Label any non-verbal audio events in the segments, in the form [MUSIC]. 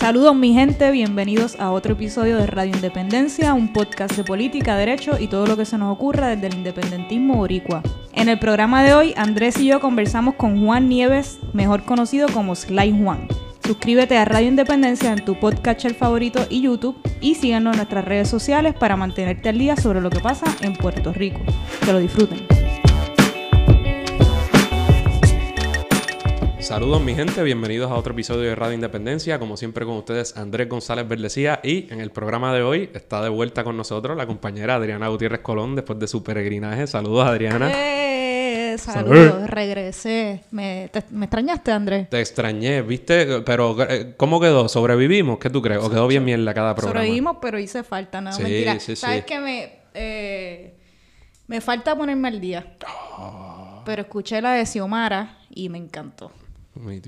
Saludos mi gente, bienvenidos a otro episodio de Radio Independencia, un podcast de política, derecho y todo lo que se nos ocurra desde el independentismo boricua. En el programa de hoy, Andrés y yo conversamos con Juan Nieves, mejor conocido como Sly Juan. Suscríbete a Radio Independencia en tu podcast favorito y YouTube y síguenos en nuestras redes sociales para mantenerte al día sobre lo que pasa en Puerto Rico. Que lo disfruten. Saludos mi gente, bienvenidos a otro episodio de Radio Independencia, como siempre con ustedes Andrés González Verdecía y en el programa de hoy está de vuelta con nosotros la compañera Adriana Gutiérrez Colón después de su peregrinaje. Saludos Adriana. ¡Eh! Saludos, regresé. ¿Me, te- me extrañaste, Andrés? Te extrañé, ¿viste? Pero eh, ¿cómo quedó? ¿Sobrevivimos? ¿Qué tú crees? ¿O quedó bien mierda cada programa? Sobrevivimos, pero hice falta, no, Sí, mentira. sí, sí. ¿Sabes qué? Me, eh, me falta ponerme al día. Ah. Pero escuché la de Xiomara y me encantó.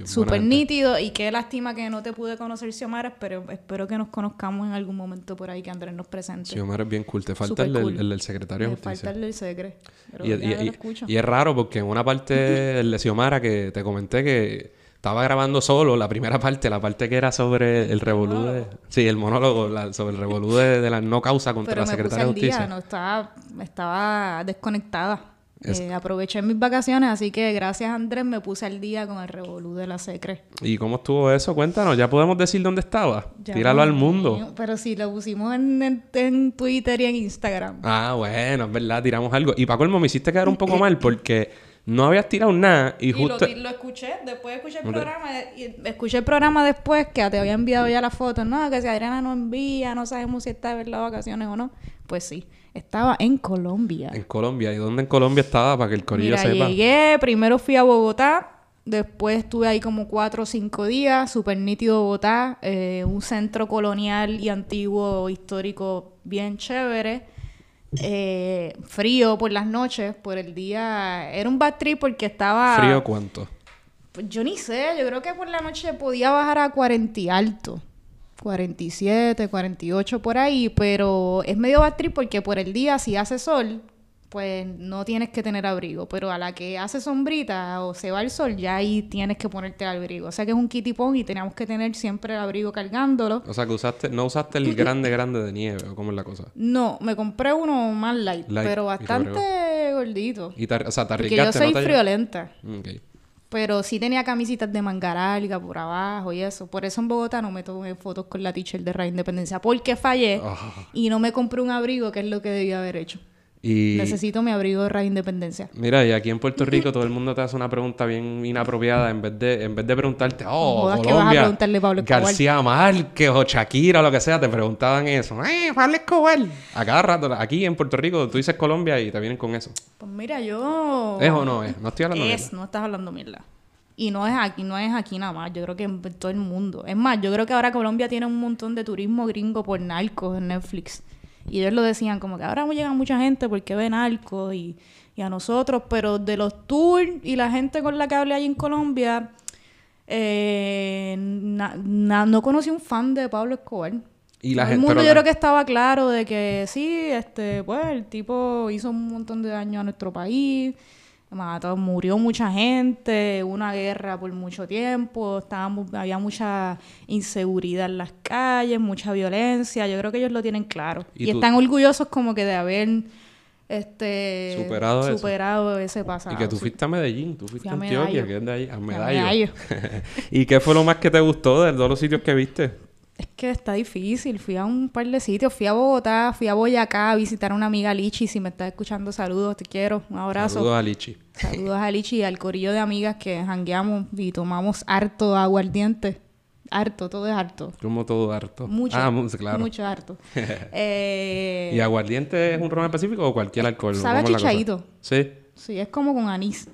Súper nítido y qué lástima que no te pude conocer Xiomara, pero espero que nos conozcamos en algún momento por ahí que Andrés nos presente. Sí, Omar es bien cool. Te falta el, del- cool. el secretario de justicia. falta el secre. Pero Y, y- es raro porque en una parte [LAUGHS] el de Xiomara que te comenté que estaba grabando solo la primera parte, la parte que era sobre el revolú de... Sí, el monólogo la- sobre el revolú de, de la no causa contra pero la secretaria de al día, justicia. no estaba, estaba desconectada. Es- Eh, aproveché mis vacaciones, así que gracias Andrés me puse al día con el revolú de la secre. ¿Y cómo estuvo eso? Cuéntanos, ya podemos decir dónde estaba. Ya, Tíralo al mundo. Pero sí, lo pusimos en, en- en Twitter y en Instagram. Ah, bueno, es verdad, tiramos algo. Y para colmo me hiciste quedar un poco [LAUGHS] mal porque no habías tirado nada y Y justo... lo, lo escuché, después escuché el programa, y escuché el programa después que te había enviado ya la foto, no, que si Adriana no envía, no sabemos si está de verdad vacaciones o no. Pues sí, estaba en Colombia. En Colombia. ¿Y dónde en Colombia estaba para que el corillo Mira, sepa? llegué, primero fui a Bogotá, después estuve ahí como cuatro o cinco días, súper nítido Bogotá, eh, un centro colonial y antiguo histórico bien chévere. Eh, frío por las noches, por el día. Era un bad trip porque estaba. ¿Frío cuánto? Pues yo ni sé, yo creo que por la noche podía bajar a 40 y alto. 47, 48 por ahí, pero es medio bad trip porque por el día si hace sol, pues no tienes que tener abrigo, pero a la que hace sombrita o se va el sol, ya ahí tienes que ponerte el abrigo. O sea que es un kitipón y teníamos que tener siempre el abrigo cargándolo. O sea, que usaste, no usaste el grande, grande de nieve, o cómo es la cosa. No, me compré uno más light, Light, pero y bastante gordito. Y te, o sea, te Porque yo arriesgaste, soy ¿no te- friolenta. Ok. Pero sí tenía camisitas de manga larga por abajo y eso. Por eso en Bogotá no me tomé fotos con la teacher de Radio Independencia. Porque fallé Ah. y no me compré un abrigo, que es lo que debía haber hecho. Y... Necesito mi abrigo de Radio Independencia. Mira, y aquí en Puerto Rico todo el mundo te hace una pregunta bien inapropiada en vez de, en vez de preguntarte, oh, jodas que vas a Colombia, preguntarle Pablo Escobar". García Márquez o Shakira o lo que sea, te preguntaban eso. ¡Eh, Pablo Escobar! A cada rato, aquí en Puerto Rico, tú dices Colombia y te vienen con eso. Pues mira, yo... ¿Es o no es? No estoy hablando de Es, no estás hablando mierda. Y no es aquí, no es aquí nada más. Yo creo que en todo el mundo. Es más, yo creo que ahora Colombia tiene un montón de turismo gringo por narcos en Netflix. Y ellos lo decían como que ahora llega mucha gente porque ve narcos y, y a nosotros, pero de los tours y la gente con la que hablé allí en Colombia, eh, na- na- no conocí un fan de Pablo Escobar. Y la Todo el gente- mundo yo creo que estaba claro de que sí, este, pues el tipo hizo un montón de daño a nuestro país, mató, murió mucha gente, hubo una guerra por mucho tiempo, estábamos, había mucha inseguridad en las calles, mucha violencia, yo creo que ellos lo tienen claro. ¿Y están orgullosos como que de haber este Superado superado ese pasado. Y que tú fuiste a Medellín, tú fuiste Fui a Antioquia, que es de ahí, a. Medallo. [LAUGHS] ¿Y qué fue lo más que te gustó de todos los sitios que viste? Es que está difícil. Fui a un par de sitios. Fui a Bogotá, fui a Boyacá a visitar a una amiga Lichi. Si me estás escuchando, saludos, te quiero. Un abrazo. Saludos a Lichi. Saludos a Lichi y al corillo de amigas que jangueamos y tomamos harto aguardiente. Harto, todo es harto. Como todo harto. Mucho. Ah, claro. Mucho harto. [LAUGHS] Eh, ¿Y aguardiente es un ron específico o cualquier alcohol? sabe chichaíto. Sí. Sí, es como con anís.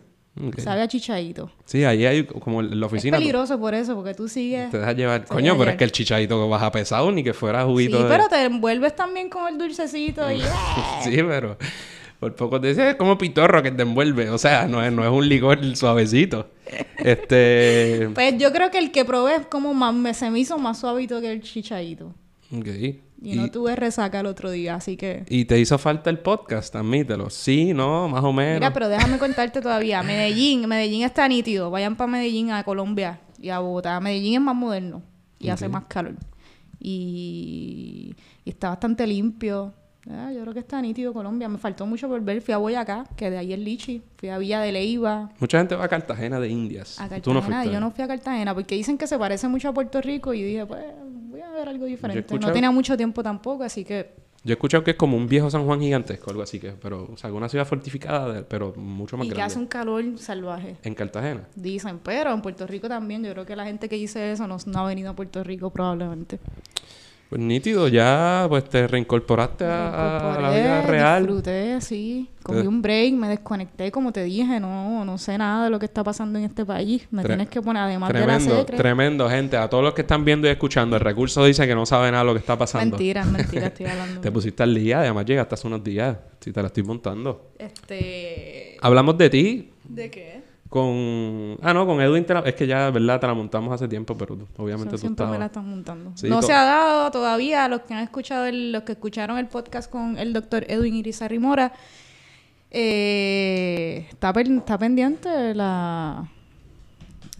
Sabe a chichaíto. Sí, ahí hay como la Es oficina. tú- peligroso por eso, porque tú sigues... Te dejas llevar. Coño, pero llevar. es que el chichadito que baja pesado ni que fuera Sí, juguito de... pero te envuelves también con el dulcecito y... [LAUGHS] Sí, pero por poco te dice, es como pitorro que te envuelve. O sea, no es, no es un licor suavecito. Este. [LAUGHS] Pues yo creo que el que probé es como más, me, se me hizo más suavito que el chichaíto. Ok. Y, no tuve resaca el otro día, así que... y te hizo falta el podcast, admítelo. Sí, no, más o menos. Mira, pero déjame contarte todavía. Medellín, Medellín está nítido. Vayan para Medellín, a Colombia y a Bogotá. Medellín es más moderno. y hace más calor. Y, y está bastante limpio. Ah, yo creo que está nítido Colombia. Me faltó mucho por ver. Fui a Boyacá, que de ahí es Lichi. Fui a Villa de Leiva, Mucha gente va a Cartagena de Indias. a Tú no fuiste. yo no fui a Cartagena porque dicen que se parece mucho a Puerto Rico y dije, pues voy a ver algo diferente. No tenía mucho tiempo tampoco, así que Yo he escuchado que es como un viejo San Juan gigantesco, algo así que, pero, o sea, una ciudad fortificada, pero mucho más y que grande. hace un calor salvaje. En Cartagena. Dicen, pero en Puerto Rico también. Yo creo que la gente que dice eso no, no ha venido a Puerto Rico probablemente. Pues nítido, ya pues te reincorporaste a, a la vida real. Disfruté, sí. Cogí Te- un break, me desconecté, como te dije. No, no sé nada de lo que está pasando en este país. Me Tre- tienes que poner, además de la secre. tremendo, gente. A todos los que están viendo y escuchando, el recurso dice que no sabe nada de lo que está pasando. Mentira, mentira, [LAUGHS] estoy hablando. Te pusiste al día, además llegaste hace unos días. Si te la estoy montando. Este. Hablamos de ti ¿De qué? Con... Ah, no, con Edwin. te la- Es que ya, ¿verdad? Te la montamos hace tiempo, pero obviamente Eso tú me la montando. Sí, no se ha dado todavía a los que han escuchado, el- los que escucharon el podcast con el doctor Edwin Irizarry Mora. eh, está, pen- está pendiente la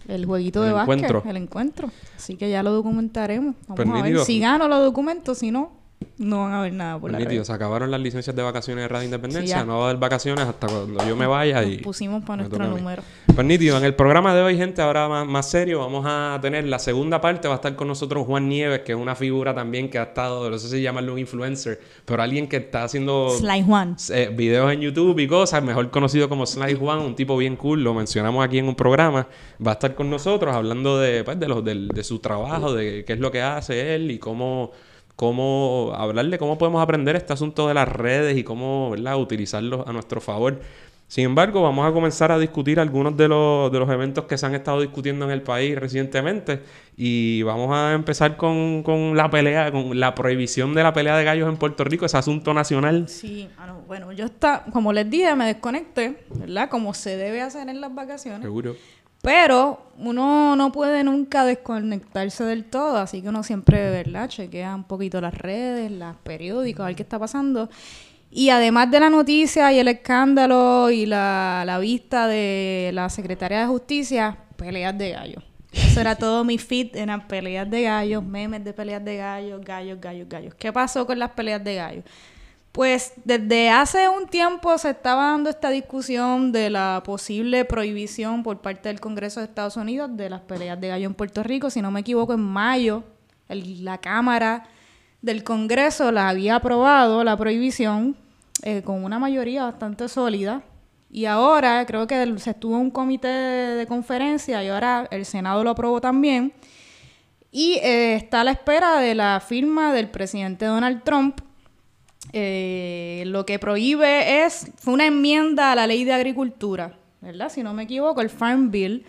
el jueguito El de básquet, el encuentro. Así que ya lo documentaremos. Vamos Pues a ver. nítido. Si gano los documentos, si no, no van a ver nada por la red. se acabaron las licencias de vacaciones de Radio Independencia. Sí, no va a haber vacaciones hasta cuando yo me vaya Nos y... pusimos para nuestro número. Pues nítido, en el programa de hoy, gente, ahora más, más serio, vamos a tener la segunda parte, va a estar con nosotros Juan Nieves, que es una figura también que ha estado, no sé si llamarlo un influencer, pero alguien que está haciendo Sly Juan. eh, videos en YouTube y cosas, mejor conocido como Sly Juan, un tipo bien cool, lo mencionamos aquí en un programa, va a estar con nosotros hablando de, pues, de, los, del- de su trabajo, de qué es lo que hace él y cómo, cómo hablar de cómo podemos aprender este asunto de las redes y cómo ¿verdad? utilizarlos a nuestro favor. Sin embargo, vamos a comenzar a discutir algunos de los, de los eventos que se han estado discutiendo en el país recientemente y vamos a empezar con, con la pelea, con la prohibición de la pelea de gallos en Puerto Rico, ese asunto nacional. Sí, ah, no, bueno, yo está, como les dije, me desconecté, ¿verdad? Como se debe hacer en las vacaciones. Seguro. Pero uno no puede nunca desconectarse del todo, así que uno siempre, ¿verdad? Chequea un poquito las redes, los periódicos, a ver qué está pasando. Y además de la noticia y el escándalo y la, la vista de la secretaria de Justicia, peleas de gallos. Eso era todo mi feed, eran peleas de gallos, memes de peleas de gallos, gallos, gallos, gallos. ¿Qué pasó con las peleas de gallos? Pues desde hace un tiempo se estaba dando esta discusión de la posible prohibición por parte del Congreso de Estados Unidos de las peleas de gallo en Puerto Rico. Si no me equivoco, en mayo la Cámara del Congreso la había aprobado, la prohibición, eh, con una mayoría bastante sólida. Y ahora creo que se estuvo en un comité de, de conferencia y ahora el Senado lo aprobó también. Y eh, está a la espera de la firma del presidente Donald Trump. Eh, lo que prohíbe es, fue una enmienda a la ley de agricultura, ¿verdad? Si no me equivoco, el Farm Bill.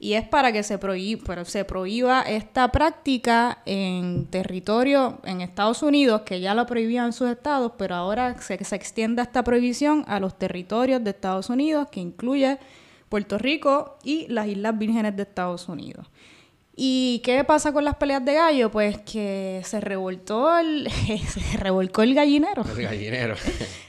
Y es para que se, prohí- pero se prohíba esta práctica en territorio en Estados Unidos, que ya lo prohibían sus estados, pero ahora se, se extienda esta prohibición a los territorios de Estados Unidos, que incluye Puerto Rico y las Islas Vírgenes de Estados Unidos. ¿Y qué pasa con las peleas de gallo? Pues que se revoltó el, [LAUGHS] se revolcó el gallinero. El gallinero. [LAUGHS]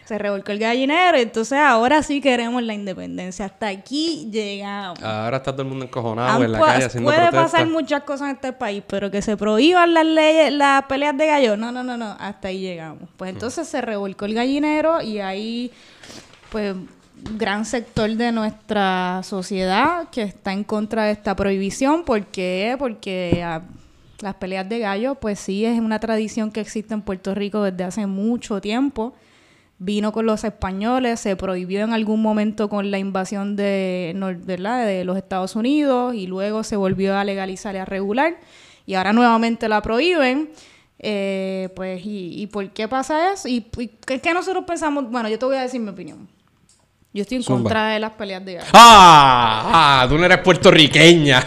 Se revolcó el gallinero, entonces ahora sí queremos la independencia. Hasta aquí llegamos. Ahora está todo el mundo encojonado Han en la calle haciendo puede protestas. pasar muchas cosas en este país, pero que se prohíban las leyes, las peleas de gallo, no, no, no, no, hasta ahí llegamos. Pues entonces se revolcó el gallinero y ahí, pues, gran sector de nuestra sociedad que está en contra de esta prohibición. ¿Por qué? Porque ah, las peleas de gallo, pues sí, es una tradición que existe en Puerto Rico desde hace mucho tiempo vino con los españoles, se prohibió en algún momento con la invasión de, ¿verdad? de los Estados Unidos y luego se volvió a legalizar y a regular y ahora nuevamente la prohíben. Eh, pues, y, ¿y por qué pasa eso? ¿Y, y qué nosotros pensamos? Bueno, yo te voy a decir mi opinión. Yo estoy en Zumba. contra de las peleas de gallo. ¡Ah! ¡Ah! Tú no eres puertorriqueña.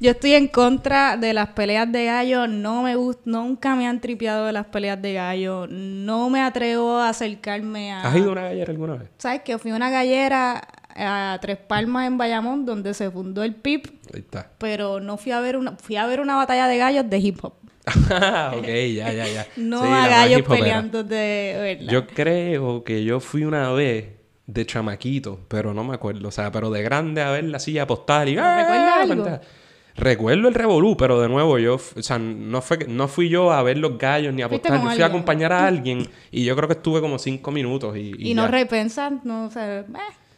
Yo estoy en contra de las peleas de gallo. No me gusta, nunca me han tripeado de las peleas de gallo. No me atrevo a acercarme a. ¿Has ido a una gallera alguna vez? ¿Sabes que Fui a una gallera a Tres Palmas en Bayamón, donde se fundó el PIB, Ahí está. pero no fui a ver una, fui a ver una batalla de gallos de hip hop. [LAUGHS] ok, ya, ya, ya. [LAUGHS] No Sí, a gallos peleando de verdad. Yo creo que yo fui una vez de chamaquito, pero no me acuerdo. O sea, pero de grande a ver la silla postal y... ¿No recuerdas ¡Ah! algo? Recuerdo el revolú, pero de nuevo yo, o sea, no, fue, no fui yo a ver los gallos ni a apostar, yo fui a acompañar a [LAUGHS] alguien y yo creo que estuve como cinco minutos y... Y, no repensar, no, o sea, eh,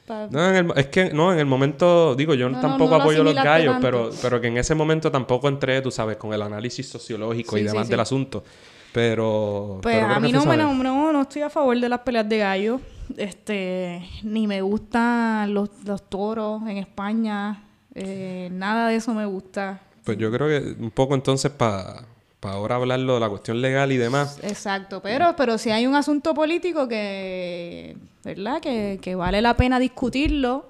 No, en el, es que no, en el momento, digo, yo tampoco apoyo los gallos, pero, pero que en ese momento tampoco entré, tú sabes, con el análisis sociológico y demás del asunto. Pero. Pues a mí no, me, no, no, estoy a favor de las peleas de gallos. Este, ni me gustan los, los toros en España. Eh, nada de eso me gusta. Pues yo creo que un poco entonces para ahora hablarlo de la cuestión legal y demás. Exacto, pero, pero si hay un asunto político que, ¿verdad? Que, que vale la pena discutirlo,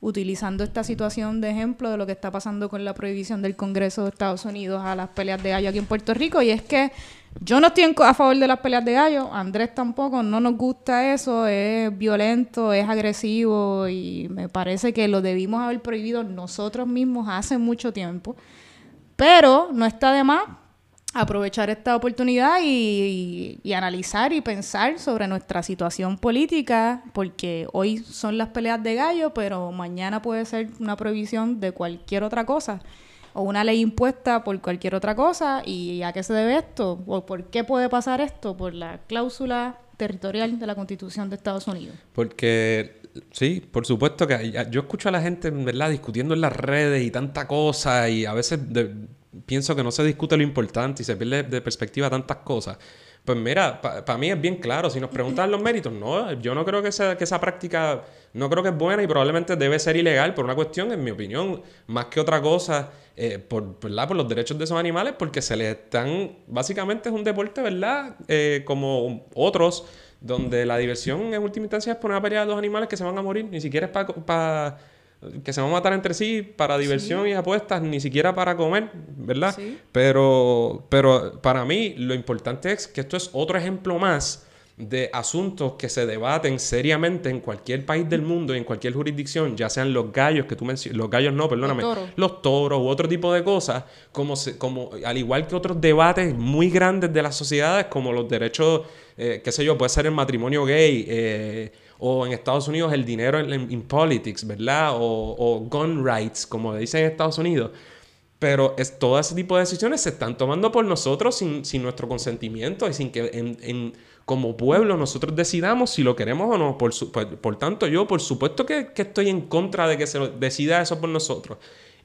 utilizando esta situación de ejemplo de lo que está pasando con la prohibición del Congreso de Estados Unidos a las peleas de gallo aquí en Puerto Rico, y es que yo no estoy a favor de las peleas de gallo, Andrés tampoco, no nos gusta eso, es violento, es agresivo y me parece que lo debimos haber prohibido nosotros mismos hace mucho tiempo. Pero no está de más aprovechar esta oportunidad y, analizar y pensar sobre nuestra situación política, porque hoy son las peleas de gallo, pero mañana puede ser una prohibición de cualquier otra cosa o una ley impuesta por cualquier otra cosa. ¿Y a qué se debe esto? ¿O por qué puede pasar esto? Por la cláusula territorial de la Constitución de Estados Unidos. Porque sí, por supuesto que yo escucho a la gente, ¿verdad?, discutiendo en las redes y tanta cosa y a veces pienso que no se discute lo importante y se pierde de perspectiva tantas cosas. Pues mira, para mí es bien claro, si nos preguntan los méritos, no, yo no creo que, sea, que esa práctica, no creo que es buena y probablemente debe ser ilegal por una cuestión, en mi opinión, más que otra cosa, eh, por, ¿verdad? por los derechos de esos animales, porque se les están, básicamente es un deporte, ¿verdad? Eh, como otros, donde la diversión en última instancia es poner a pelear a dos animales que se van a morir, ni siquiera es para que se van a matar entre sí para diversión y apuestas, ni siquiera para comer, ¿verdad? Pero, pero para mí lo importante es que esto es otro ejemplo más de asuntos que se debaten seriamente en cualquier país del mundo y en cualquier jurisdicción, ya sean los gallos que tú mencionas, los gallos no, perdóname, los toros. u otro tipo de cosas, como, como al igual que otros debates muy grandes de las sociedades, como los derechos, eh, qué sé yo, puede ser el matrimonio gay, eh, o en Estados Unidos el dinero en, politics, ¿verdad? O, gun rights, como dicen en Estados Unidos. Pero es, todo ese tipo de decisiones se están tomando por nosotros sin, nuestro consentimiento y sin que en, como pueblo nosotros decidamos si lo queremos o no. Por, por, tanto, yo por supuesto que, que, estoy en contra de que se decida eso por nosotros.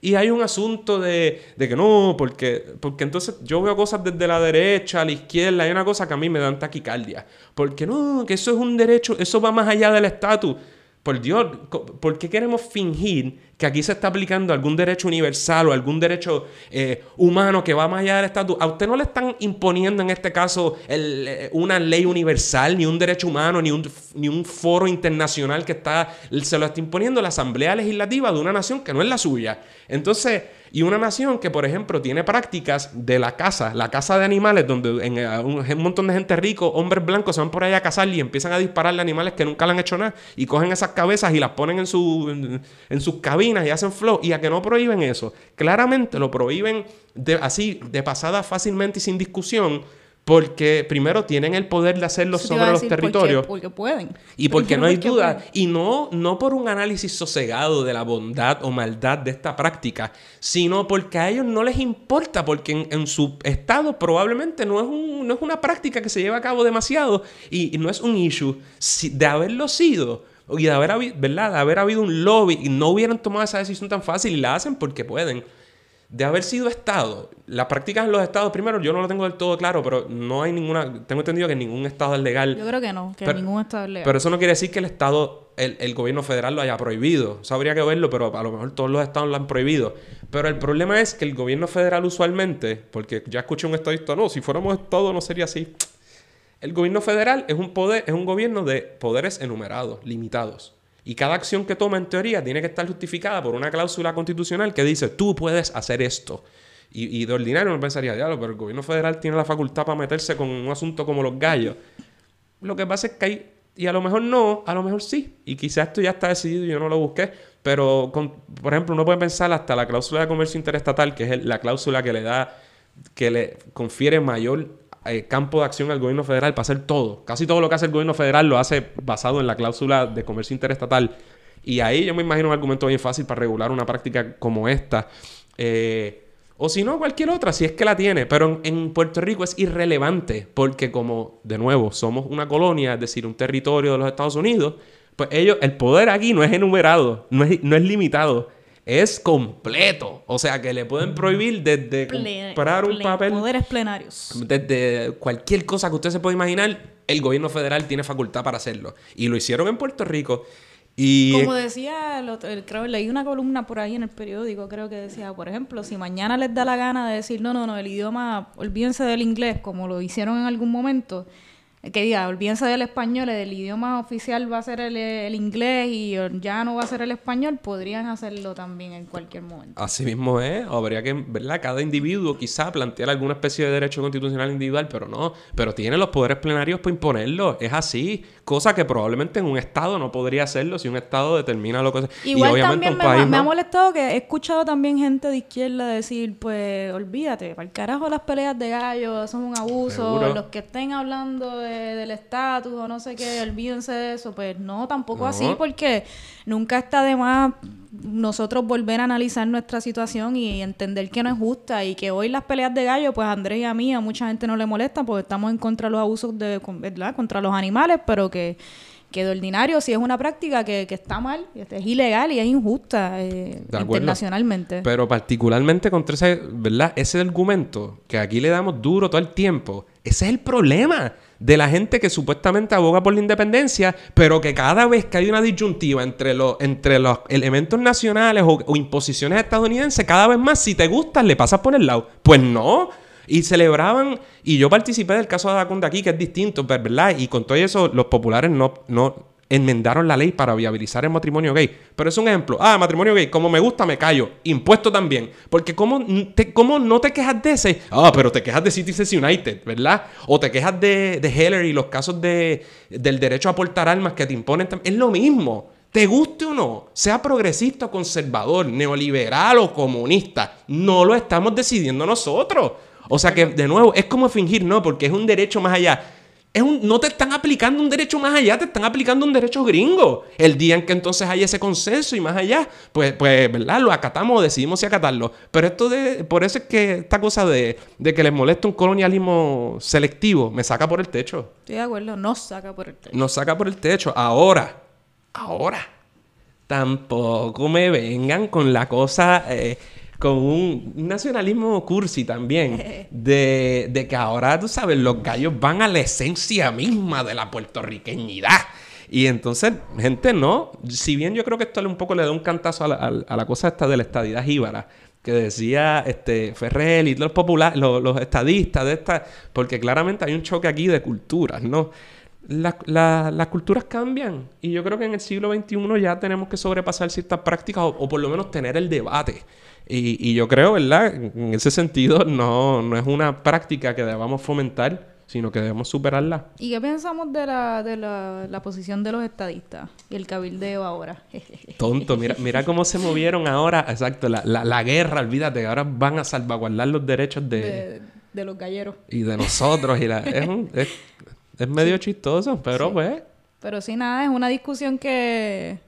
Y hay un asunto de, que no, porque, porque entonces yo veo cosas desde la derecha a la izquierda, hay una cosa que a mí me dan taquicardia. Porque no, que eso es un derecho, eso va más allá del estatus. Por Dios, ¿por qué queremos fingir que aquí se está aplicando algún derecho universal o algún derecho eh, humano que va más allá del estatus? A usted no le están imponiendo en este caso eh, una ley universal, ni un derecho humano, ni un, ni un foro internacional que está, se lo está imponiendo la Asamblea Legislativa de una nación que no es la suya. Entonces, y una nación que, por ejemplo, tiene prácticas de la caza, la caza de animales, donde en, eh, un, montón de gente rico, hombres blancos, se van por ahí a cazar y empiezan a dispararle animales que nunca le han hecho nada y cogen esas cabezas y las ponen en, su, en, sus cabinas y hacen flow. Y a que no prohíben eso. Claramente lo prohíben de, así, de pasada fácilmente y sin discusión porque primero tienen el poder de hacerlo sobre los territorios. Porque, pueden. Y porque no hay duda. Y no, no por un análisis sosegado de la bondad o maldad de esta práctica, sino porque a ellos no les importa, porque en, su estado probablemente no es, un, no es una práctica que se lleva a cabo demasiado y, no es un issue. de haberlo sido, y de haber, ¿verdad? de haber habido un lobby y no hubieran tomado esa decisión tan fácil y la hacen porque pueden de haber sido Estado, las prácticas en los estados, primero, yo no lo tengo del todo claro, pero no hay ninguna, tengo entendido que ningún estado es legal. Yo creo que no, que ningún estado es legal. Pero eso no quiere decir que el estado, el, gobierno federal lo haya prohibido. Eso habría que verlo, pero a lo mejor todos los estados lo han prohibido. Pero el problema es que el gobierno federal usualmente, porque ya escuché un estadista, no, si fuéramos estado no sería así. El gobierno federal es un poder, es un gobierno de poderes enumerados, limitados. Y cada acción que toma, en teoría, tiene que estar justificada por una cláusula constitucional que dice, tú puedes hacer esto. Y, de ordinario uno pensaría, diablo, pero el gobierno federal tiene la facultad para meterse con un asunto como los gallos. Lo que pasa es que hay, y a lo mejor no, a lo mejor sí. Y quizás esto ya está decidido y yo no lo busqué. Pero, por ejemplo, uno puede pensar hasta la cláusula de comercio interestatal, que es la cláusula que le da, que le confiere mayor eh, campo de acción al gobierno federal para hacer todo. Casi todo lo que hace el gobierno federal lo hace basado en la cláusula de comercio interestatal. Y ahí yo me imagino un argumento bien fácil para regular una práctica como esta. Eh, o si no, cualquier otra, si es que la tiene. Pero en, en, Puerto Rico es irrelevante porque como, de nuevo, somos una colonia, es decir, un territorio de los Estados Unidos, pues ellos, el poder aquí no es enumerado, no es, no es limitado es completo. O sea, que le pueden prohibir desde comprar un papel. Poderes plenarios. Desde cualquier cosa que usted se pueda imaginar, el gobierno federal tiene facultad para hacerlo. Y lo hicieron en Puerto Rico. Y... Como decía, creo, leí una columna por ahí en el periódico, creo que decía, por ejemplo, si mañana les da la gana de decir, no, no, no, el idioma, olvídense del inglés, como lo hicieron en algún momento, que diga, olvídense del español, el idioma oficial va a ser el, inglés y ya no va a ser el español, podrían hacerlo también en cualquier momento. Así mismo es, habría que, ¿verdad? Cada individuo quizá plantear alguna especie de derecho constitucional individual, pero no, pero tiene los poderes plenarios para imponerlo, es así, cosa que probablemente en un estado no podría hacerlo si un estado determina lo que... Igual y obviamente también me, país, me ha molestado que he escuchado también gente de izquierda decir, pues olvídate, para el carajo las peleas de gallos son un abuso, los que estén hablando de del estatus o no sé qué, olvídense de eso. Pues no, tampoco así, porque nunca está de más nosotros volver a analizar nuestra situación y entender que no es justa y que hoy las peleas de gallo, pues a Andrés y a mí, a mucha gente no le molesta porque estamos en contra de los abusos de, ¿verdad? Contra los animales, pero que que de ordinario si es una práctica que, está mal, es ilegal y es injusta eh, internacionalmente. Pero particularmente contra ese, ¿verdad? Ese argumento que aquí le damos duro todo el tiempo, ese es el problema de la gente que supuestamente aboga por la independencia, pero que cada vez que hay una disyuntiva entre los, entre los elementos nacionales o, o imposiciones estadounidenses, cada vez más, si te gustan, le pasas por el lado. Pues no. Y celebraban, y yo participé del caso de Dacunda aquí, que es distinto, ¿verdad? Y con todo eso, los populares no, no enmendaron la ley para viabilizar el matrimonio gay. Pero es un ejemplo. Ah, matrimonio gay, como me gusta, me callo. Impuesto también. Porque ¿cómo, te, no te quejas de ese? Ah, pero te quejas de Citizens United, ¿verdad? O te quejas de, de Heller y los casos de, del derecho a portar armas que te imponen. Es lo mismo. Te guste o no, sea progresista o conservador, neoliberal o comunista, no lo estamos decidiendo nosotros. O sea que, de nuevo, es como fingir, no, porque es un derecho más allá. Es un, no te están aplicando un derecho más allá, te están aplicando un derecho gringo. El día en que entonces hay ese consenso y más allá, pues, pues ¿verdad? Lo acatamos o decidimos si acatarlo. Pero esto de, por eso es que esta cosa de, de que les molesta un colonialismo selectivo me saca por el techo. Estoy de acuerdo, nos saca por el techo. Nos saca por el techo. Ahora, ahora, tampoco me vengan con la cosa... Eh, con un nacionalismo cursi también, [LAUGHS] de, de, que ahora, tú sabes, los gallos van a la esencia misma de la puertorriqueñidad. Y entonces, gente, no, si bien yo creo que esto un poco le da un cantazo a la, a la cosa esta de la estadidad jíbara, que decía este Ferrer y los populares, los, estadistas de esta, porque claramente hay un choque aquí de culturas, ¿no? Las culturas cambian y yo creo que en el siglo XXI ya tenemos que sobrepasar ciertas prácticas o, o por lo menos tener el debate. Y, yo creo, ¿verdad? En ese sentido, [LAUGHS] no, no es una práctica que debamos fomentar, sino que debemos superarla. ¿Y qué pensamos de la, de la, posición de los estadistas y el cabildeo ahora? [LAUGHS] Tonto, mira, mira cómo se movieron ahora, exacto, la, la, guerra, olvídate, ahora van a salvaguardar los derechos de... De, los galleros. Y de nosotros, y la, es, es, medio chistoso, pero pues... Pero sí, nada, es una discusión que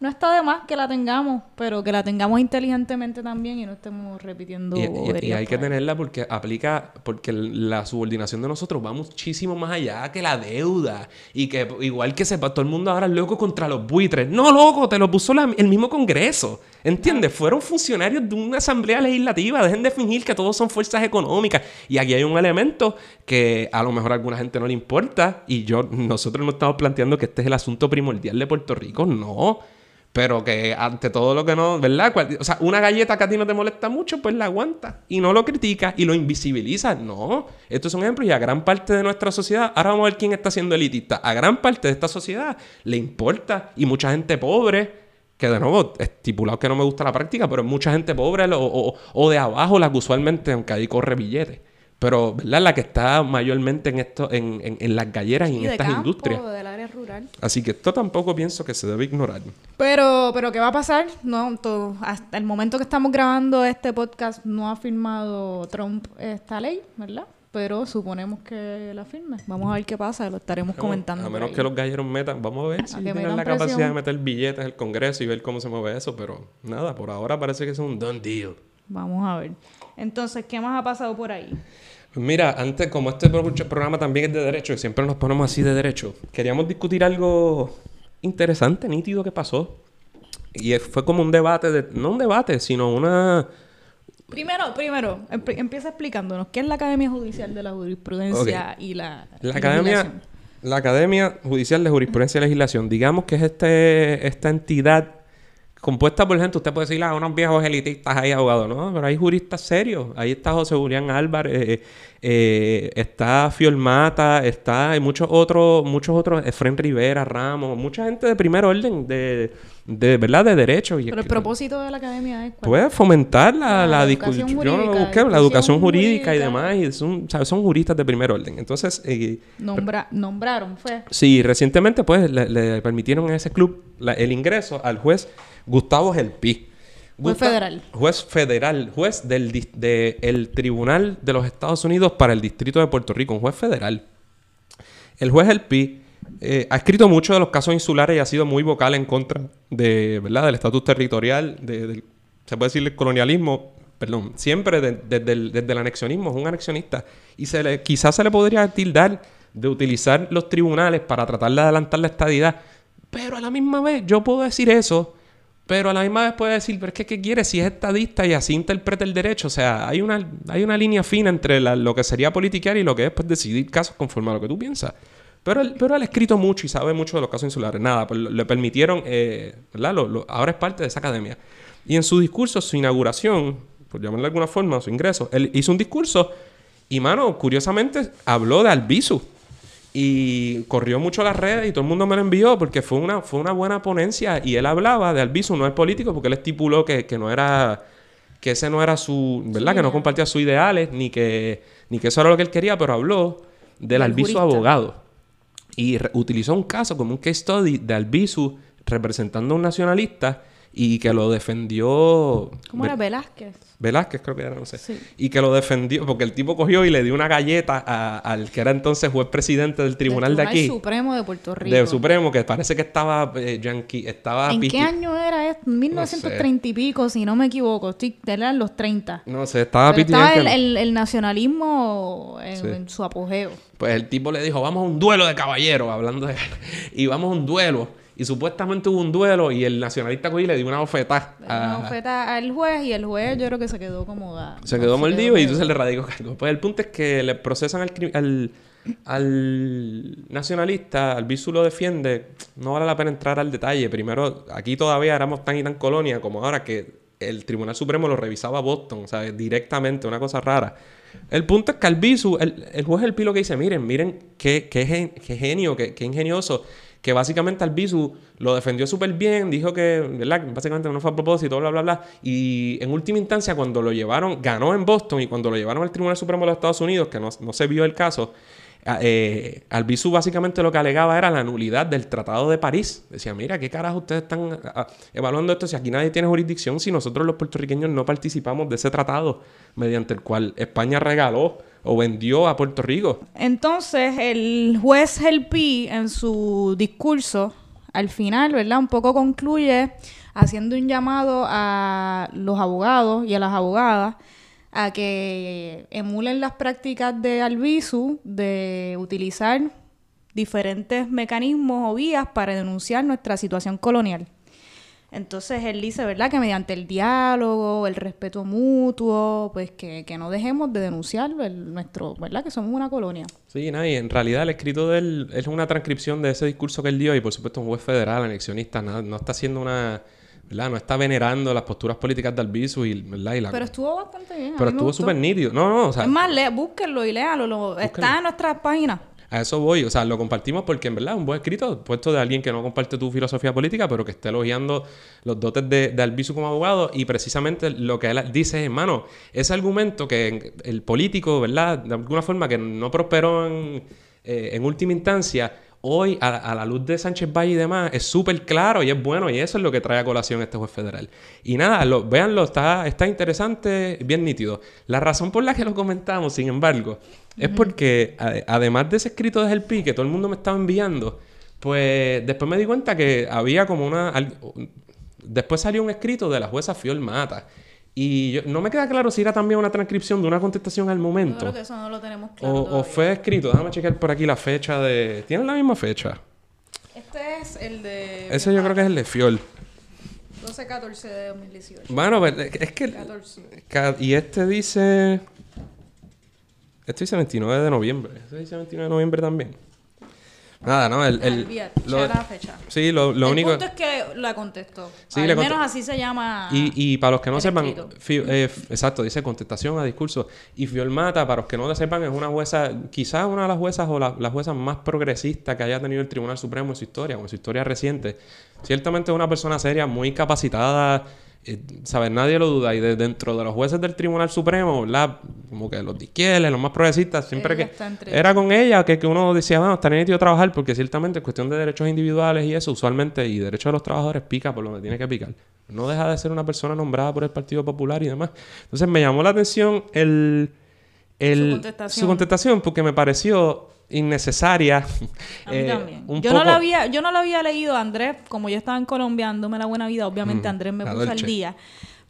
no está de más que la tengamos, pero que la tengamos inteligentemente también y no estemos repitiendo y, y, hay que tenerla porque aplica, porque la subordinación de nosotros va muchísimo más allá que la deuda. Y que igual que sepa todo el mundo ahora loco contra los buitres. No, loco, te lo puso el mismo Congreso. ¿Entiendes? Fueron funcionarios de una asamblea legislativa. Dejen de fingir que todos son fuerzas económicas. Y aquí hay un elemento que a lo mejor a alguna gente no le importa. Y yo, nosotros no estamos planteando que este es el asunto primordial de Puerto Rico. No. Pero que ante todo lo que no, ¿verdad? O sea, una galleta que a ti no te molesta mucho, pues la aguanta. Y no lo critica y lo invisibiliza. No. Esto es un ejemplo y a gran parte de nuestra sociedad, ahora vamos a ver quién está siendo elitista. A gran parte de esta sociedad le importa y mucha gente pobre que de nuevo, estipulado que no me gusta la práctica, pero mucha gente pobre o, o de abajo la que usualmente, aunque ahí corre billetes. Pero, ¿verdad? La que está mayormente en esto, en, en, las galleras y en estas industrias. del área rural. Así que esto tampoco pienso que se debe ignorar. Pero, pero ¿qué va a pasar? No, hasta el momento que estamos grabando este podcast no ha firmado Trump esta ley, ¿verdad? Pero suponemos que la firme. Vamos a ver qué pasa, lo estaremos comentando. A menos que los galleros metan, vamos a ver si tienen la capacidad de meter billetes el Congreso y ver cómo se mueve eso, pero nada, por ahora parece que es un done deal. Vamos a ver. Entonces, ¿qué más ha pasado por ahí? Pues mira, antes, como este pro- programa también es de derecho, y siempre nos ponemos así de derecho, queríamos discutir algo interesante, nítido que pasó. Y fue como un debate, de, no un debate, sino una... Primero, primero, emp- empieza explicándonos qué es la Academia Judicial de la Jurisprudencia y la, La Academia, la Academia Judicial de Jurisprudencia y Legislación, digamos que es este, esta entidad compuesta por gente, usted puede decir, ah, unos viejos elitistas ahí abogados, ¿no? Pero hay juristas serios. Ahí está José Julián Álvarez, eh, eh, está Fiolmata, está, hay muchos otros, muchos otros, Efren Rivera, Ramos, mucha gente de primer orden, de, de ¿verdad? De derecho. Y Pero el que- propósito de la Academia es... cuál? Puede fomentar la, La la educación discusión. Yo no lo jurídica, busqué, la educación jurídica y jurídica. demás. Y son, ¿sabes? son juristas de primer orden. Entonces, eh, Nombra- nombraron, fue. Sí, recientemente pues le, le permitieron a ese club la- el ingreso al juez Gustavo Gelpi. Juez federal. Juez federal, juez del de el Tribunal de los Estados Unidos para el Distrito de Puerto Rico, un juez federal. El juez Gelpi eh, ha escrito mucho de los casos insulares y ha sido muy vocal en contra de, ¿verdad? del estatus territorial, de- del- se puede decir el colonialismo, perdón, siempre de- desde, el, desde el anexionismo, es un anexionista. Y se le, quizás se le podría tildar de utilizar los tribunales para tratar de adelantar la estadidad. Pero a la misma vez, yo puedo decir eso, pero a la misma vez puedo decir, pero es que ¿qué quiere si es estadista y así interpreta el derecho? O sea, hay una, hay una línea fina entre lo que sería politiquear y lo que es pues, decidir casos conforme a lo que tú piensas. Pero él, pero ha escrito mucho y sabe mucho de los casos insulares. Nada, pues le permitieron, eh, ¿verdad? Ahora es parte de esa academia. Y en su discurso, su inauguración, por llamarle de alguna forma, su ingreso, él hizo un discurso y, mano, curiosamente habló de Albizu. Y corrió mucho las redes y todo el mundo me lo envió porque fue una, fue una buena ponencia. Y él hablaba de Albizu, no es político, porque él estipuló que, que no era. que ese no era su. ¿verdad? que no compartía sus ideales, ni que, ni que eso era lo que él quería, pero habló del Albizu abogado. Y utilizó un caso como un case study de Albizu representando a un nacionalista y que lo defendió. ¿Cómo era Velázquez? Velázquez, creo que era, no sé. Sí. Y que lo defendió, porque el tipo cogió y le dio una galleta a- al que era entonces juez presidente del tribunal de Del aquí, Supremo de Puerto Rico. de Supremo, que parece que estaba eh, yankee, estaba ¿En piqui- qué año era esto? 1930 y pico, si no me equivoco. Estoy, eran los 30. No sé, estaba Pero estaba el, el- el nacionalismo en, Sí. en su apogeo. Pues el tipo le dijo, vamos a un duelo de caballeros, hablando de... [LAUGHS] y vamos a un duelo. Y supuestamente hubo un duelo y el nacionalista cogió y le dio una bofetada. Una a- oferta al juez y el juez yo creo que se quedó como... da- Se quedó mordido y entonces le radicó cargo. Pues el punto es que le procesan al, al, al nacionalista, al Bisu lo defiende. No vale la pena entrar al detalle. Primero, aquí todavía éramos tan y tan colonia como ahora que el Tribunal Supremo lo revisaba Boston, ¿sabes? Directamente, una cosa rara. El punto es que al Bisu, el, el juez El Pilo que dice, miren, miren qué, qué, gen- qué genio, qué, qué ingenioso. Que básicamente Albizu lo defendió súper bien, dijo que, Básicamente no fue a propósito, bla, bla, bla. Y en última instancia, cuando lo llevaron, ganó en Boston y cuando lo llevaron al Tribunal Supremo de los Estados Unidos, que no, no se vio el caso, eh, básicamente lo que alegaba era la nulidad del Tratado de París. Decía, mira, ¿qué carajo ustedes están evaluando esto si aquí nadie tiene jurisdicción, si nosotros los puertorriqueños no participamos de ese tratado mediante el cual España regaló o vendió a Puerto Rico? Entonces, el juez Helpi en su discurso, al final, ¿verdad? Un poco concluye haciendo un llamado a los abogados y a las abogadas a que emulen las prácticas de Albizu de utilizar diferentes mecanismos o vías para denunciar nuestra situación colonial. Entonces él dice, ¿verdad? Que mediante el diálogo, el respeto mutuo, pues que, que no dejemos de denunciar el- nuestro, ¿verdad? Que somos una colonia. Sí, nada, y en realidad el escrito de él es una transcripción de ese discurso que él dio y por supuesto un juez federal, anexionista, nada- no está haciendo una, ¿verdad? No está venerando las posturas políticas de Albizu y, ¿verdad? Y la- Pero estuvo bastante bien. pero estuvo súper nítido. No, no, o sea, es más, lea, búsquenlo y léalo. lo- está en nuestras páginas. A eso voy. O sea, lo compartimos porque en verdad un buen escrito puesto de alguien que no comparte tu filosofía política, pero que esté elogiando los dotes de, de Albizu como abogado y precisamente lo que él dice es, hermano, ese argumento que el político, ¿verdad? De alguna forma que no prosperó en, eh, en última instancia, hoy a, a la luz de Sánchez Valle y demás es súper claro y es bueno y eso es lo que trae a colación este juez federal. Y nada, lo, véanlo, está, está interesante, bien nítido. La razón por la que lo comentamos, sin embargo, es porque ade- además de ese escrito de Gelpi que todo el mundo me estaba enviando, pues después me di cuenta que había como una... al- Después salió un escrito de la jueza Fiol Mata. Y yo- no me queda claro si era también una transcripción de una contestación al Yo momento. creo que eso no lo tenemos claro. O, fue escrito. Déjame checar por aquí la fecha de... ¿Tienen la misma fecha? Este es el de. Ese yo creo que es el de Fiol. 12-14 de 2018. Bueno, pero es que... 14. ca- Y este dice... Este dice 29 de noviembre. Este dice 29 de noviembre también. Nada, no, el... el Olvídate, lo- la fecha. sí, lo, lo el único... punto es que la contestó. Sí, Al menos así se llama. Y, y para los que no el sepan. Fi- eh, exacto, dice contestación a discurso. Y Fiolmata, para los que no lo sepan, es una jueza, quizás una de las juezas o la, la jueza más progresista que haya tenido el Tribunal Supremo en su historia, o en su historia reciente. Ciertamente es una persona seria, muy capacitada, eh, ¿sabes? Nadie lo duda. Y de, dentro de los jueces del Tribunal Supremo, ¿verdad? Como que los de izquierda, los más progresistas, siempre Ella que era con ella que, que uno decía, bueno, está nítido trabajar, porque ciertamente en cuestión de derechos individuales y eso, usualmente, y derechos de los trabajadores, pica por donde tiene que picar. No deja de ser una persona nombrada por el Partido Popular y demás. Entonces me llamó la atención el, el- Su contestación. su contestación, porque me pareció innecesaria. A mí [LAUGHS] eh, también. un Yo no, la había, yo no la había leído Andrés, como yo estaba en Colombia dándome la buena vida, obviamente Mm, Andrés me puso al día.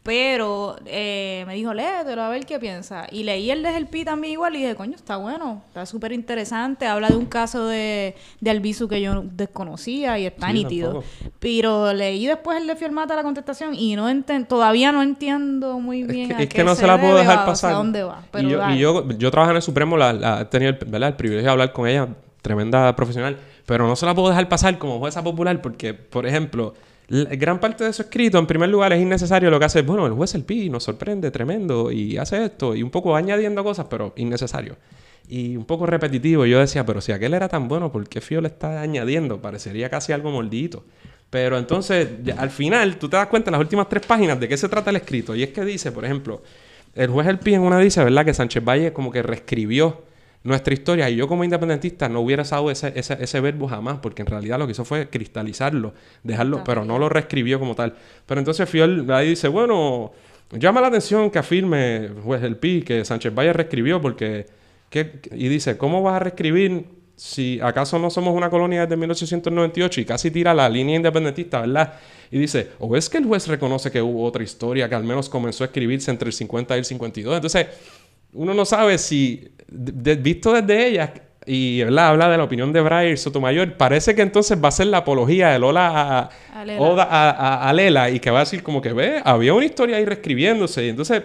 Pero eh, me dijo, léetelo a ver qué piensa. Y leí el de Gelpi también igual y dije, coño, está bueno, está súper interesante. Habla de un caso de, de Albizu que yo desconocía y está Sí, nítido. tampoco. Pero leí después el de Fiormata la contestación y no enten- todavía no entiendo muy Es bien que, a es qué que no se se la puedo debe dejar o pasar. dónde va. Pero y yo, y yo, yo trabajo en el Supremo, la, la- he tenido el, ¿verdad? el privilegio de hablar con ella, tremenda profesional, pero no se la puedo dejar pasar como jueza popular porque, por ejemplo, gran parte de su escrito, en primer lugar, es innecesario lo que hace. Bueno, el juez El Pi nos sorprende, tremendo, y hace esto, y un poco añadiendo cosas, pero innecesario. Y un poco repetitivo. Yo decía, pero si aquel era tan bueno, ¿por qué Fío le está añadiendo? Parecería casi algo moldito. Pero entonces, al final, tú te das cuenta en las últimas tres páginas de qué se trata el escrito. Y es que dice, por ejemplo, el juez El Pi en una dice, ¿verdad? Que Sánchez Valle como que reescribió nuestra historia. Y yo como independentista no hubiera usado ese, ese, ese verbo jamás, porque en realidad lo que hizo fue cristalizarlo, dejarlo, pero no lo reescribió como tal. Pero entonces Fiol ahí dice, bueno, llama la atención que afirme juez El Pi que Sánchez Valle reescribió, porque... ¿qué- y dice, ¿cómo vas a reescribir si acaso no somos una colonia desde 1898 y casi tira la línea independentista, ¿verdad? Y dice, o es que el juez reconoce que hubo otra historia que al menos comenzó a escribirse entre el 50 y el 52. Entonces, uno no sabe si, de- de- visto desde ella, y ¿verdad? habla de la opinión de Braille Sotomayor, parece que entonces va a ser la apología de Lola a, A Lela. Oda a, a- a Lela y que va a decir como que ve, había una historia ahí reescribiéndose. Y entonces,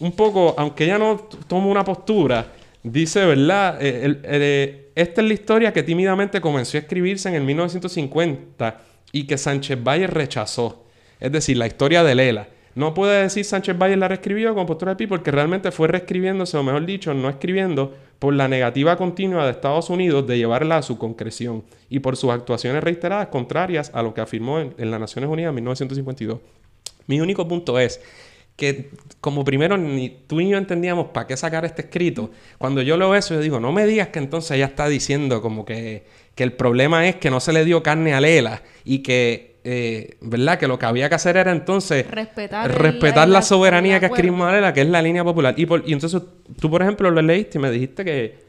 un poco, aunque ella no toma una postura, dice, ¿verdad? Eh, el- eh, esta es la historia que tímidamente comenzó a escribirse en el 1950 y que Sánchez Valle rechazó. Es decir, la historia de Lela. No puede decir Sánchez Valle la reescribió con postura de Pi porque realmente fue reescribiéndose, o mejor dicho, no escribiendo, por la negativa continua de Estados Unidos de llevarla a su concreción y por sus actuaciones reiteradas contrarias a lo que afirmó en, en las Naciones Unidas en 1952. Mi único punto es que como primero ni tú ni yo entendíamos para qué sacar este escrito, cuando yo leo eso yo digo, no me digas que entonces ella está diciendo como que, que el problema es que no se le dio carne a Lela y que, eh, ¿verdad? Que lo que había que hacer era entonces Respetar respetar la soberanía que a Lela, que es la línea popular. Y, por- y entonces tú, por ejemplo, lo leíste y me dijiste que,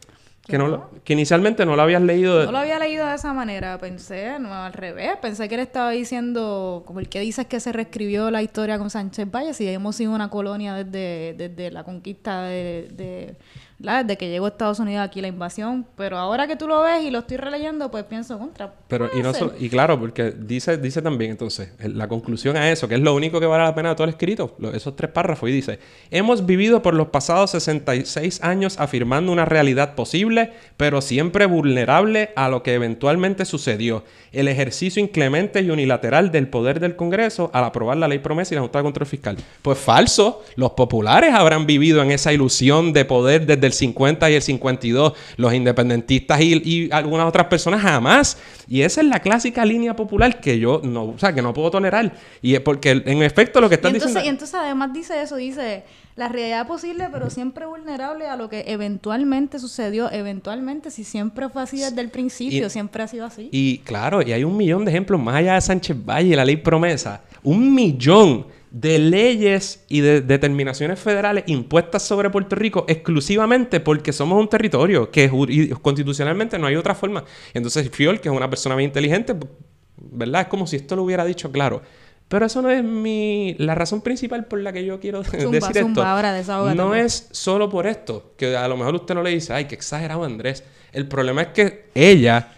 que, no, lo- que inicialmente no lo habías leído. de- No lo había leído de esa manera, pensé, no, al revés, pensé que él estaba diciendo, como el que dices que se reescribió la historia con Sánchez Valle, si hemos sido una colonia desde, desde la conquista de, de ¿verdad? desde que llegó a Estados Unidos aquí la invasión, pero ahora que tú lo ves y lo estoy releyendo, pues pienso contra. Pero, y, no solo- y claro, porque dice, dice también entonces, la conclusión a eso, que es lo único que vale la pena de todo el escrito, lo- esos tres párrafos, y dice, hemos vivido por los pasados 66 años afirmando una realidad posible, pero siempre vulnerable a lo que eventualmente sucedió, el ejercicio inclemente y unilateral del poder del Congreso al aprobar la ley promesa y la Junta de Control Fiscal. Pues falso, los populares habrán vivido en esa ilusión de poder desde el 50 y el 52, los independentistas y, y algunas otras personas jamás. Y esa es la clásica línea popular que yo no, o sea, que no puedo tolerar. Y es porque en efecto lo que Y están entonces, y diciendo... entonces además dice eso, dice la realidad posible, pero siempre vulnerable a lo que eventualmente sucedió, eventualmente, si siempre fue así desde el principio, Y- siempre ha sido así. Y claro, y hay un millón de ejemplos más allá de Sánchez Valle y la ley promesa. Un millón de leyes y de determinaciones federales impuestas sobre Puerto Rico exclusivamente porque somos un territorio que constitucionalmente no hay otra forma. Entonces Fiol, que es una persona bien inteligente, ¿verdad? Es como si esto lo hubiera dicho claro. Pero eso no es mi... La razón principal por la que yo quiero [LAUGHS] Zumba, decir esto. zumba, ahora desahógate. no es solo por esto. Que a lo mejor usted no le dice, ay, qué exagerado Andrés. El problema es que ella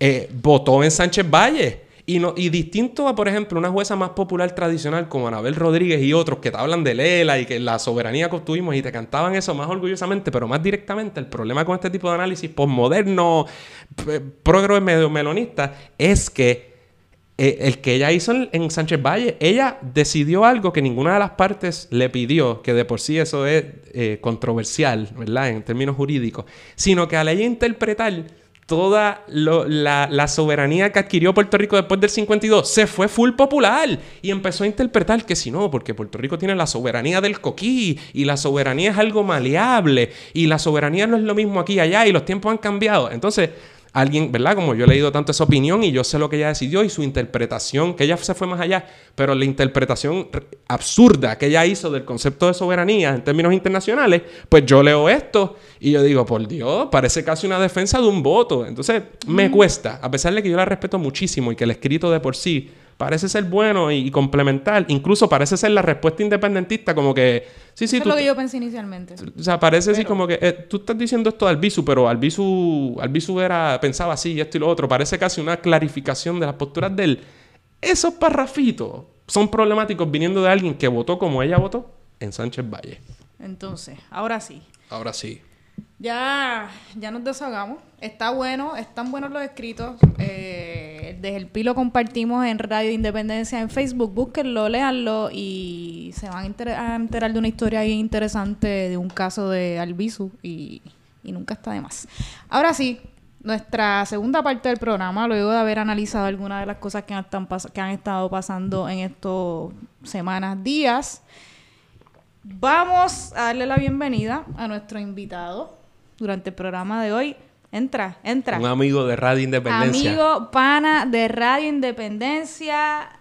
eh, votó en Sánchez Valle. Y, no, y distinto a, por ejemplo, una jueza más popular tradicional como Anabel Rodríguez y otros que te hablan de Lela y que la soberanía que obtuvimos y te cantaban eso más orgullosamente, pero más directamente, el problema con este tipo de análisis postmoderno, progre medio melonista, es que eh, el que ella hizo en, Sánchez Valle, ella decidió algo que ninguna de las partes le pidió, que de por sí eso es eh, controversial, ¿verdad? En términos jurídicos, sino que al ella interpretar toda lo- la, la soberanía que adquirió Puerto Rico después del 52 se fue full popular y empezó a interpretar que si no, porque Puerto Rico tiene la soberanía del coquí y la soberanía es algo maleable y la soberanía no es lo mismo aquí y allá y los tiempos han cambiado. Entonces, alguien, ¿verdad? Como yo he leído tanto esa opinión y yo sé lo que ella decidió y su interpretación, que ella se fue más allá, pero la interpretación absurda que ella hizo del concepto de soberanía en términos internacionales, pues yo leo esto y yo digo, por Dios, parece casi una defensa de un voto. Entonces, me cuesta, a pesar de que yo la respeto muchísimo y que el escrito de por sí parece ser bueno y, y complementar, incluso parece ser la respuesta independentista, como que, sí, sí, Eso es lo que yo pensé inicialmente. o sea, parece así como que eh, tú estás diciendo esto de Albizu, pero Albizu, Albizu era, pensaba así y esto y lo otro. Parece casi una clarificación de las posturas de él. Esos parrafitos son problemáticos viniendo de alguien que votó como ella votó en Sánchez Valle. Entonces, ahora sí. Ahora sí. Ya, ya nos desahogamos. Está bueno, están buenos los escritos. Eh, desde el Pi lo compartimos en Radio Independencia en Facebook. Búsquenlo, léanlo y se van a, enter- a enterar de una historia bien interesante de un caso de Albizu y, y nunca está de más. Ahora sí, nuestra segunda parte del programa, luego de haber analizado algunas de las cosas que han estado pasando en estos semanas, días. Vamos a darle la bienvenida a nuestro invitado durante el programa de hoy. Entra, entra. Un amigo de Radio Independencia. Amigo, pana de Radio Independencia.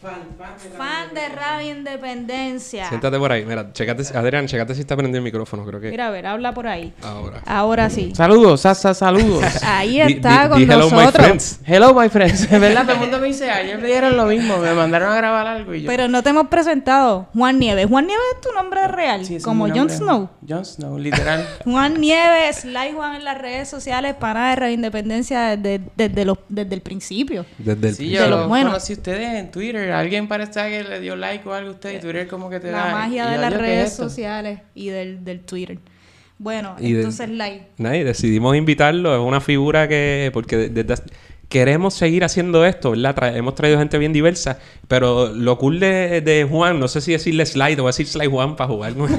Fan de Radio Independencia. Siéntate por ahí. Mira, checate, Adrián, checate si está prendido el micrófono, creo que. Mira, a ver, habla por ahí. Ahora. Ahora sí. Saludos, Sasa, saludos. [LAUGHS] Ahí está di- con di hello, my nosotros. friends. Hello, my friends. Es [LAUGHS] verdad, todo el mundo me dice, ayer me dieron lo mismo, me mandaron a grabar algo y yo... Pero no te hemos presentado. Juan Nieves. Juan Nieves es tu nombre real. Sí, como Jon. Snow. Jon Snow, literal. [LAUGHS] Juan Nieves, Sly Juan en las redes sociales, pana de Radio Independencia desde, desde, los, desde el principio. Desde el sí, de yo los lo buenos. conocí ustedes en Twitter. Alguien parece que le dio like o algo a usted y Twitter como que te da... La magia y de las "Yo, ¿qué es redes esto?". sociales y del, del Twitter. Bueno, Y de- entonces. Nada, y decidimos invitarlo. Es una figura que. Porque de- desde- queremos seguir haciendo esto, ¿verdad? Tra- hemos traído gente bien diversa. Pero lo cool de, de Juan, no sé si decirle Slide o voy a decir Slide Juan para jugar. [LAUGHS] Juan.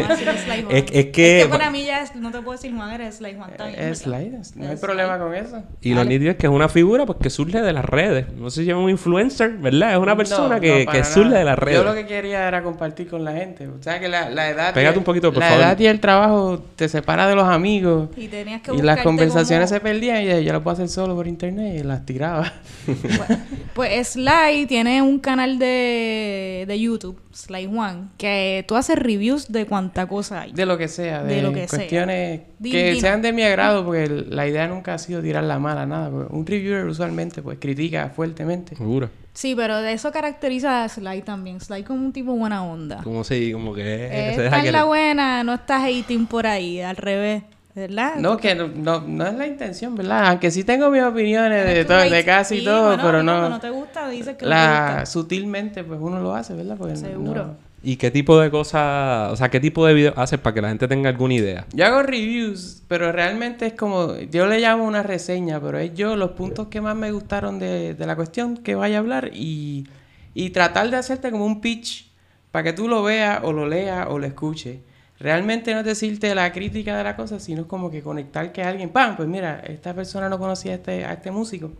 es, es que. para mí ya es, no te puedo decir Juan, eres Sly Juan. bien, Es slide, no hay Es problema con eso. Y lo nítido es que es una figura pues, que surge de las redes. No sé si es un influencer, ¿verdad? Es una persona No, que, no, surge de las redes. Yo lo que quería era compartir con la gente. O sea, que la, la edad... Pégate un poquito, por la favor. edad y el trabajo te separa de los amigos. Y tenías que Y las conversaciones como- se perdían y yo lo puedo hacer solo por internet y las Pues Sly tiene un canal de, de YouTube, Sly Juan, que tú haces reviews de cuánta cosa hay. De lo que sea, de, De lo que sea. cuestiones que sean de mi agrado, porque la idea nunca ha sido tirar la mala, nada. porque un reviewer usualmente pues critica fuertemente. Seguro. Sí, pero de eso caracteriza a Sly también. Sly como un tipo buena onda. Como si, como que. Eh, se deja que la le- buena, no estás hating por ahí, al revés, ¿verdad? No, que no, no, no es la intención, ¿verdad? Aunque sí tengo mis opiniones de, todo, de casi Sí, todo, bueno, pero no... cuando no te gusta, dices que no te la, gusta. sutilmente pues uno lo hace, ¿verdad? Porque Seguro. no- ¿Y qué tipo de cosas, o sea, qué tipo de videos haces para que la gente tenga alguna idea? Yo hago reviews, pero realmente es como, yo le llamo una reseña, pero es yo los puntos que más me gustaron de, de la cuestión que vaya a hablar y, y tratar de hacerte como un pitch para que tú lo veas o lo leas o lo escuches. Realmente no es decirte la crítica de la cosa, sino como que conectar que alguien, ¡pam! Pues mira, esta persona no conocía a este, a este músico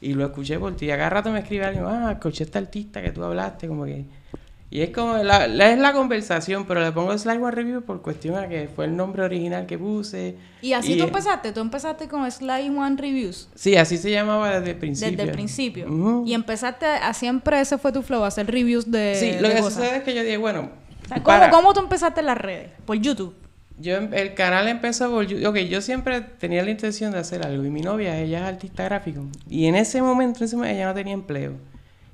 y lo escuché por ti. Y cada rato me escribe alguien, ah, escuché a este artista que tú hablaste, como que... Y es como, la, la- es la conversación, pero le pongo Slide One Review por cuestión a que fue el nombre original que puse. Y así Y- tú empezaste, tú empezaste con Sly One Reviews. Sí, así se llamaba desde el principio. Desde el principio. Ujú. Y empezaste a siempre ese fue tu flow, hacer reviews de. Sí, de lo que cosas. sucede es que yo dije, bueno, O sea, ¿cómo, para- cómo tú empezaste en las redes? Por YouTube. yo em- el canal empezó por Ok, yo siempre tenía la intención de hacer algo. Y mi novia, ella es artista gráfico. Y en ese momento, en ese momento, ella no tenía empleo.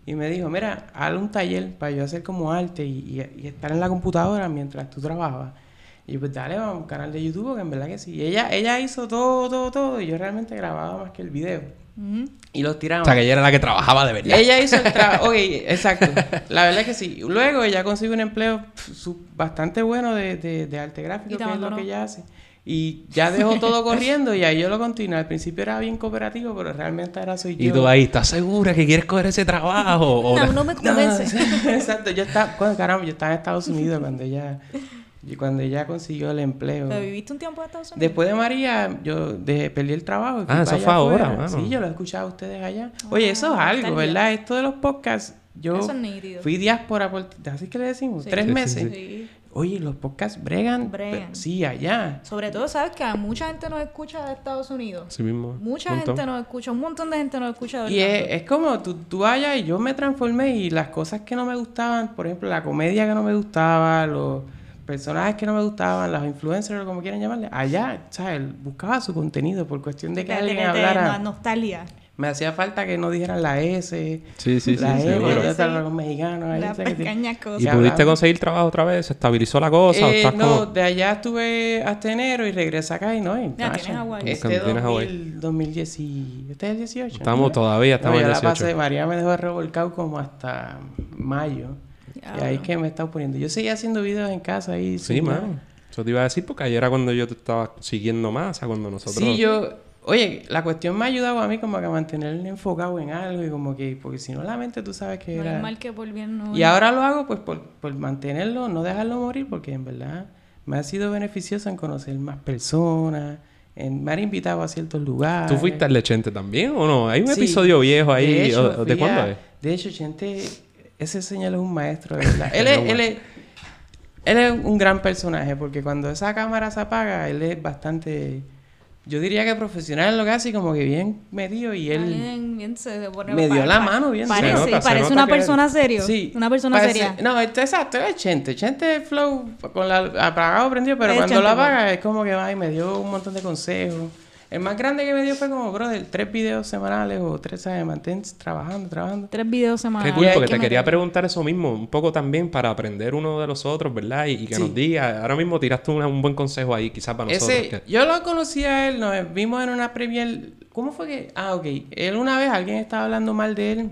Y Y me dijo, mira, haz un taller para yo hacer como arte y, y- y estar en la computadora mientras tú trabajabas. Y yo, pues dale, vamos a un canal de YouTube, que en verdad que sí. Y ella, ella hizo todo, todo, todo, y yo realmente grababa más que el video. Y los O tiramos. sea, que ella era la que trabajaba de verdad. Ella hizo el trabajo. [LAUGHS] Ok, exacto. La verdad es que sí. Luego ella consiguió un empleo bastante bueno de, de, de arte gráfico, que es lo que ella hace. Y ya dejó todo [LAUGHS] corriendo y ahí yo lo continué. Al principio era bien cooperativo, pero realmente ahora soy yo. Y tú ahí, ¿estás segura que quieres coger ese trabajo? O- No, no me [LAUGHS] convence. exacto. Yo estaba, bueno, caramba, yo estaba en Estados Unidos cuando ella, y cuando ella consiguió el empleo. ¿Pero viviste un tiempo en Estados Unidos? Después de María, yo perdí el trabajo. Ah, eso fue ahora, mano. Sí, yo lo he escuchado a ustedes allá. Oye, eso es Ah, algo. ¿verdad? Esto de los podcasts, yo Eso es nítido. fui diáspora por... ¿Así que le decimos? Sí. Tres Sí, sí, meses. Sí. Oye, los podcasts bregan. Bregan. Sí, allá. Sobre todo, ¿sabes que mucha gente nos escucha de Estados Unidos? Así mismo. Mucha montón. gente nos escucha, un montón de gente nos escucha de Y es como tú, tú allá y yo me transformé y las cosas que no me gustaban, por ejemplo, la comedia que no me gustaba, los personajes que no me gustaban, los influencers o como quieran llamarle, allá, ¿sabes? Buscaba su contenido por cuestión de que de- alguien de- hablara. no- nostalgia. Me hacía falta que no dijeran la S, Sí, sí, sí. la E, seguro. Sí. ya están los mexicanos ahí. ¿sabes? Que- pequeñas ¿Y pudiste conseguir trabajo otra vez? ¿Se estabilizó la cosa? ¿O Eh, estás no, como- de allá estuve hasta enero y regresé acá y no, en Ya, tienes Hawái. Este Tienes Hawái. 2000, 2010 y- ¿Este es el 18? Estamos ¿no? todavía, No, estamos en yo el la 18. pasé, María me dejó revolcado como hasta mayo. Y ahí es que me he estado poniendo. Yo seguía haciendo videos en casa ahí. Sí, mano. Eso te iba a decir porque ayer era cuando yo te estaba siguiendo más, o sea, cuando nosotros... Sí, yo... Oye, la cuestión me ha ayudado a mí como que a mantenerme enfocado en algo y como que... Porque si no, la mente tú sabes que No era... es mal que por bien no. Y ahora lo hago pues por, por mantenerlo, no dejarlo morir, porque en verdad me ha sido beneficioso en conocer más personas, en, me han invitado a ciertos lugares. ¿Tú fuiste al Lechente también o no? Hay un Sí. episodio viejo ahí. De, hecho, ¿o- ¿De cuándo a- es? De hecho, Chente, ese señor es un maestro, de [LAUGHS] verdad. él, es, él, es, él es un gran personaje, porque cuando esa cámara se apaga, él es bastante, yo diría que profesional en lo que hace, y como que bien metido, y él... Bien, bien se pone- Me dio la mano bien. Parece, Se nota, parece una persona serio. Sí. Una persona parece- seria. No, esto, exacto, es Chente. Chente es flow con la apagado prendido, pero Es cuando Chente, lo pues. apaga es como que ay, me dio un montón de consejos. El más grande que me dio fue como, brother, tres videos semanales o tres, ¿sabes? Mantén trabajando, trabajando. Tres videos Qué semanales. cool, hay porque que te quería preguntar eso mismo, un poco también para aprender uno de los otros, ¿verdad? Y, y que Sí. nos diga, ahora mismo tiraste una- un buen consejo ahí, quizás para nosotros. Ese, que- yo lo conocí a él, nos vimos en una premier. ¿Cómo fue que? Ah, ok. Él una vez, alguien estaba hablando mal de él.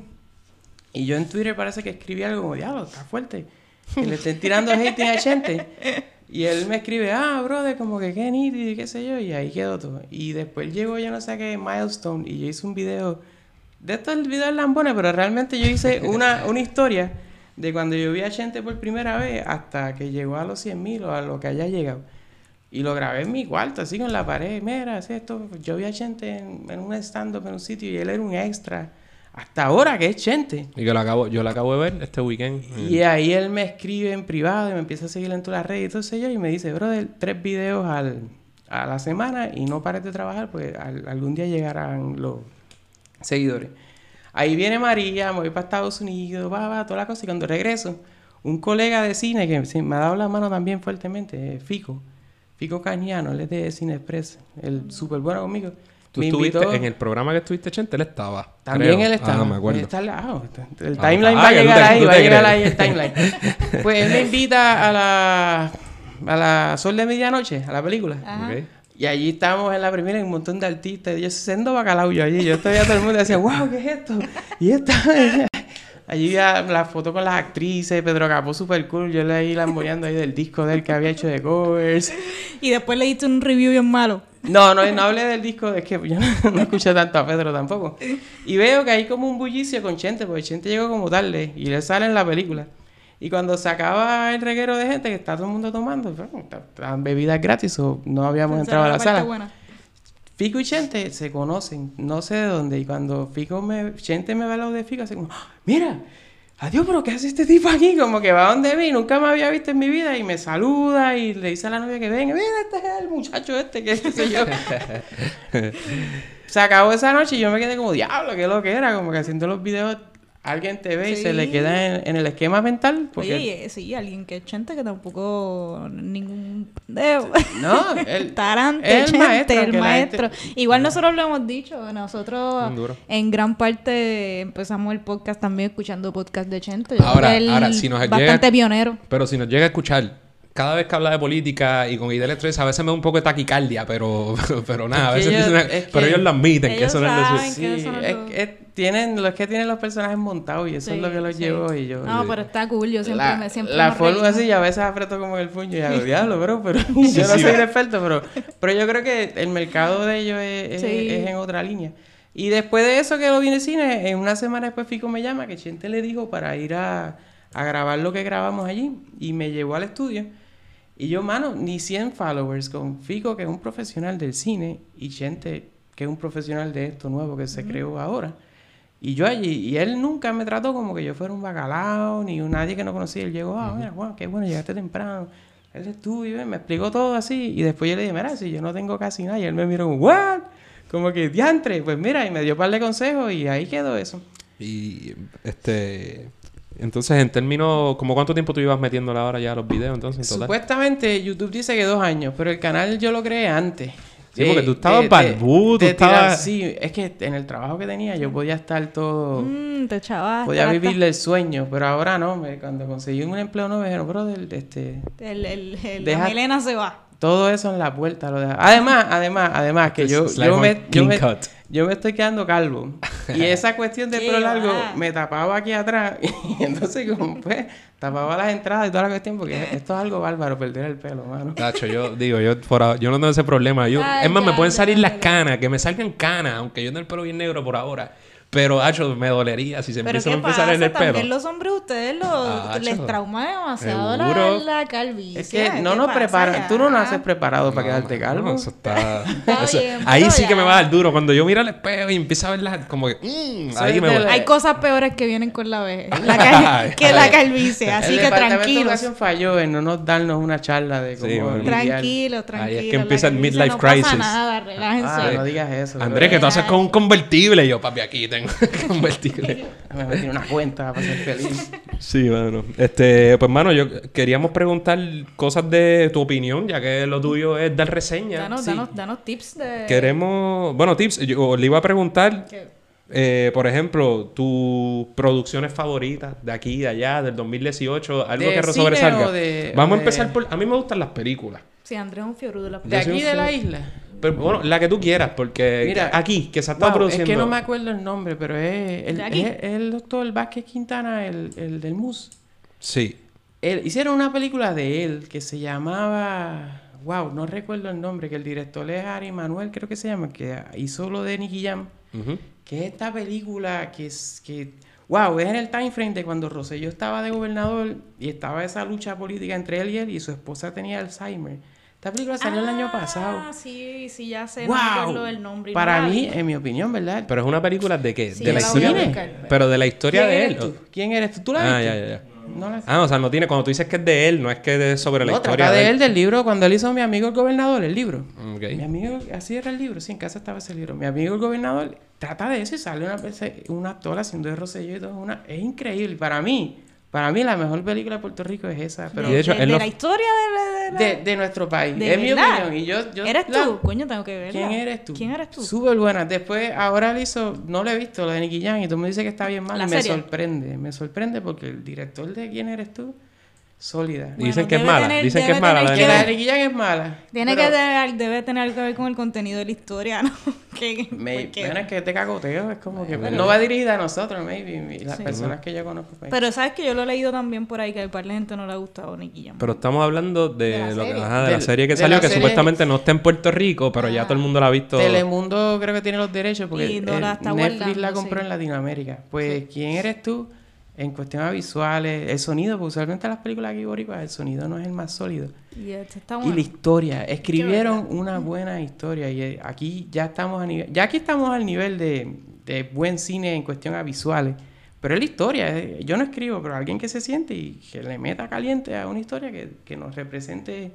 Y yo en Twitter parece que escribí algo como, diablo, está fuerte. Que le estén tirando hate a gente. [LAUGHS] Y él me escribe, ah, brother, como que qué nítido y qué sé yo. Y ahí quedó todo. Y después llegó, yo no sé qué, Milestone. Y yo hice un video. De estos videos lambones, pero realmente yo hice una, [LAUGHS] una historia de cuando yo vi a gente por primera vez hasta que llegó a los 100 mil o a lo que haya llegado. Y lo grabé en mi cuarto, así con la pared. Mira, así esto. Yo vi a gente en, en un stand-up en un sitio y él era un extra. Hasta ahora que es gente. Y que lo acabo, yo lo acabo de ver este weekend. Y ahí él me escribe en privado y me empieza a seguir en todas las redes y todo eso. Y me dice, brother, tres videos al, a la semana y no pares de trabajar, pues al- algún día llegarán los seguidores. Ahí viene María, me voy para Estados Unidos, va, va, toda la cosa. Y cuando regreso, un colega de cine que me ha dado la mano también fuertemente, Fico. Fico Cañano, él es de Cine Express, el súper bueno conmigo. Tú me estuviste invitó- en el programa que estuviste, Chente, él estaba. también creo. él estaba. Ah, me acuerdo. Está al lado. El Ah, timeline ah, va a llegar ahí, va a llegar ahí el timeline. [LAUGHS] pues él me invita a la, a la Sol de Medianoche, a la película. Ajá. Ok. Y allí estábamos en la primera, y un montón de artistas. Yo sendo bacalao yo allí. Yo estaba todo el mundo y decía, wow, ¿qué es esto? Y esta. [LAUGHS] allí la foto con las actrices, Pedro Capó super cool. Yo leí lamboyando ahí del disco de él que había hecho de covers. Y después le diste un review bien malo. No, no, no hablé del disco, es que yo no, no escuché tanto a Pedro tampoco. Y veo que hay como un bullicio con Chente, porque Chente llegó como tarde y le sale en la película. Y cuando se acaba el reguero de gente que está todo el mundo tomando, ta- estaban bebidas gratis o no habíamos entrado a la sala. buena. Fico y Chente se conocen, no sé de dónde. Y cuando Fico me, Chente me va al lado de Fico, así como, "Ah, mira, adiós, pero ¿qué hace este tipo aquí? Como que va donde mí, nunca me había visto en mi vida. Y me saluda y le dice a la novia que venga, mira, este es el muchacho este, que sé yo. [LAUGHS] se acabó esa noche y yo me quedé como, diablo, qué lo que era, como que haciendo los videos alguien te ve y se le queda en, en el esquema mental. Porque, Oye, eh, sí, alguien que es chente que tampoco ningún dedo. No, [LAUGHS] él- Tarante, el chente, maestro, el maestro. gente- Igual nosotros lo hemos dicho, nosotros en gran parte empezamos el podcast también escuchando podcast de chente. Ahora- ahora, si nos llega- bastante pionero. Pero si nos llega a escuchar, cada vez que habla de política y con ideas electrónicas, a veces me da un poco de taquicardia, pero, [LAUGHS] pero, nada, a veces ellos- dicen- es que pero ellos lo admiten, que ellos eso no es de su- saben. Sí, que eso no es- tienen, los que tienen los personajes montados y eso es lo que los sí. llevó y yo... No, pero está cool, yo siempre la, me siempre la forma así y a veces aprieto como el puño y hago [LAUGHS] diablo, bro, pero [LAUGHS] yo no soy un experto, pero, pero yo creo que el mercado de ellos es, es- Sí. es en otra línea. Y después de eso que lo vi en el cine, en una semana después Fico me llama que Chente le dijo para ir a, a grabar lo que grabamos allí y me llevó al estudio. Y yo, mano, ni 100 followers con Fico, que es un profesional del cine, y Chente, que es un profesional de esto nuevo que se creó ahora. Y yo allí, y él nunca me trató como que yo fuera un bacalao, ni un nadie que no conocía. Él llegó, ah, mira, Juan, qué bueno, llegaste temprano. El estudio, y me explicó todo así. Y después yo le dije, mira, si yo no tengo casi nada. Y él me miró, ¿what? Como que, diantre. Pues mira, y me dio un par de consejos y ahí quedó eso. Y este. Entonces, en términos. ¿Como cuánto tiempo tú ibas metiéndole ahora ya a los videos entonces en total? Supuestamente YouTube dice que dos años, pero el canal yo lo creé antes. Sí, porque tú estabas barbú, tú de tirar- estabas- Sí, es que en el trabajo que tenía yo podía estar todo... Mm, te echabas Podía hasta- vivirle el sueño, pero ahora no. me- cuando conseguí un empleo nuevo, me dijeron, brother, este, El, el, el- Deja- La melena se va. Todo eso en la puerta lo deja. Además, además, además, que yo, yo, me, yo, me, yo me estoy quedando calvo. Y [LAUGHS] esa cuestión del Qué pelo largo me tapaba aquí atrás. [LAUGHS] Y entonces, como pues, tapaba las entradas y toda la cuestión, porque esto es algo bárbaro, perder el pelo, mano. Tacho, yo digo, yo, por ahora- yo no tengo ese problema. Yo, Ay, es más, me pueden salir ya, las canas, que me salgan canas, aunque yo tengo el pelo bien negro por ahora. Pero, hacho, me dolería si se Pero empieza a ¿qué empezar en el pelo. También los hombres, ustedes lo, Ah, les trauma demasiado la, la calvicie. Es que no ¿Qué nos preparan. Tú no naces preparado para No, quedarte mano, calvo. eso [LAUGHS] está... Está eso- bien, ahí pero sí que me va a dar duro. Cuando yo miro al espejo y empiezo a ver las... Como que... mm, ahí es me voy. la- Hay cosas peores que vienen con la vejez [LAUGHS] la cal- que la calvicie, así el que tranquilos. Educación falló en no nos darnos una charla de cómo Sí, bueno. lidiar. Tranquilos, tranquilos. que empieza la el midlife no pasa crisis. nada, relájense. Ah, no digas eso. Andrés, que tú haces con un convertible. Yo, papi, aquí tengo convertible. Me metí en una cuenta para ser feliz. Sí, mano. Este, pues, mano, yo queríamos preguntar cosas de tu opinión, ya que lo tuyo es dar reseña. Danos, Sí. danos, danos tips de... Queremos, bueno, tips. Yo le iba a preguntar, ¿Qué? eh, por ejemplo, tus producciones favoritas de aquí, de allá, del 2018, algo ¿De que sobresalga. de- Vamos a de- empezar por. A mí me gustan las películas. Sí, Andrés es un fiorú de la De Yo soy aquí de la isla. Pero bueno, la que tú quieras, porque Mira, aquí, que se ha estado Wow, produciendo. Es que no me acuerdo el nombre, pero es el, ¿De aquí? es el doctor Vázquez Quintana, el, el del MUS. Sí. Él, hicieron una película de él que se llamaba. Wow, no recuerdo el nombre, que el director es Ari Manuel, creo que se llama, que hizo lo de Nicky Jam. Que es esta película que es. que Wow, es en el time frame de cuando Rosselló estaba de gobernador y estaba esa lucha política entre él y él y su esposa tenía Alzheimer. Esta película salió el año pasado. Ah, sí, sí, ya sé. No me acuerdo ¡Wow! del nombre. no Para mí, en mi opinión, ¿verdad? Pero es una película de qué? Sí, de la historia. buscar. Pero de la historia ¿Quién de él. tú? ¿Quién eres tú? ¿Tú la Ah, viste? ya, ya, ya. No la Ah, o sea, no tiene. Cuando tú dices que es de él, no es que es sobre la No, historia trata de él del libro cuando él hizo Mi amigo el gobernador, el libro. Ok. Mi amigo, así era el libro, sí, en casa estaba ese libro. Mi amigo el gobernador trata de eso y sale una, perse- un actor haciendo de Rosselló y todo. Una, es increíble. Para mí, para mí la mejor película de Puerto Rico es esa. Pero Y de hecho, de, de no- la historia de, de, de la- de, de nuestro país. ¿De es mi verdad? opinión. Y yo, yo ¿Eres la- tú? Coño, tengo que verla. ¿Quién eres tú? ¿Quién eres tú? Súper buena. Después, ahora él hizo, no lo he visto, lo de Nicky Jam, y tú me dices que está bien mal. ¿La y me serie? sorprende. Me sorprende porque el director de ¿Quién eres tú? Sólida. Y dicen Bueno, que es mala. tener- dicen que es mala la Que la de Nicky Jam es mala. Tiene pero que tener, debe tener algo que ver con el contenido de la historia, ¿no? [LAUGHS] que, me- bueno, es que te cagoteo, es como que Bueno. no va dirigida a nosotros, maybe, y las Sí. personas que yo conozco. pues. Pero sabes que yo lo he leído también por ahí que a par de gente no le ha gustado Nicky Jam. Pero estamos hablando de, De la lo serie. ajá, de la Del- serie que de salió, la que serie- supuestamente no está en Puerto Rico, pero ya Ah. todo el mundo la ha visto. Telemundo creo que tiene los derechos porque Y no la está Netflix la compró sí. en Latinoamérica. Pues, ¿quién eres tú? En cuestiones visuales, el sonido, porque usualmente las películas aquí boricuas, el sonido no es el más sólido. Y este está Y bueno. la historia, escribieron una buena historia y eh, aquí ya estamos a nivel, ya aquí estamos al nivel de, de buen cine en cuestión a visuales, pero es la historia, eh, yo no escribo, pero alguien que se siente y que le meta caliente a una historia que, que nos represente.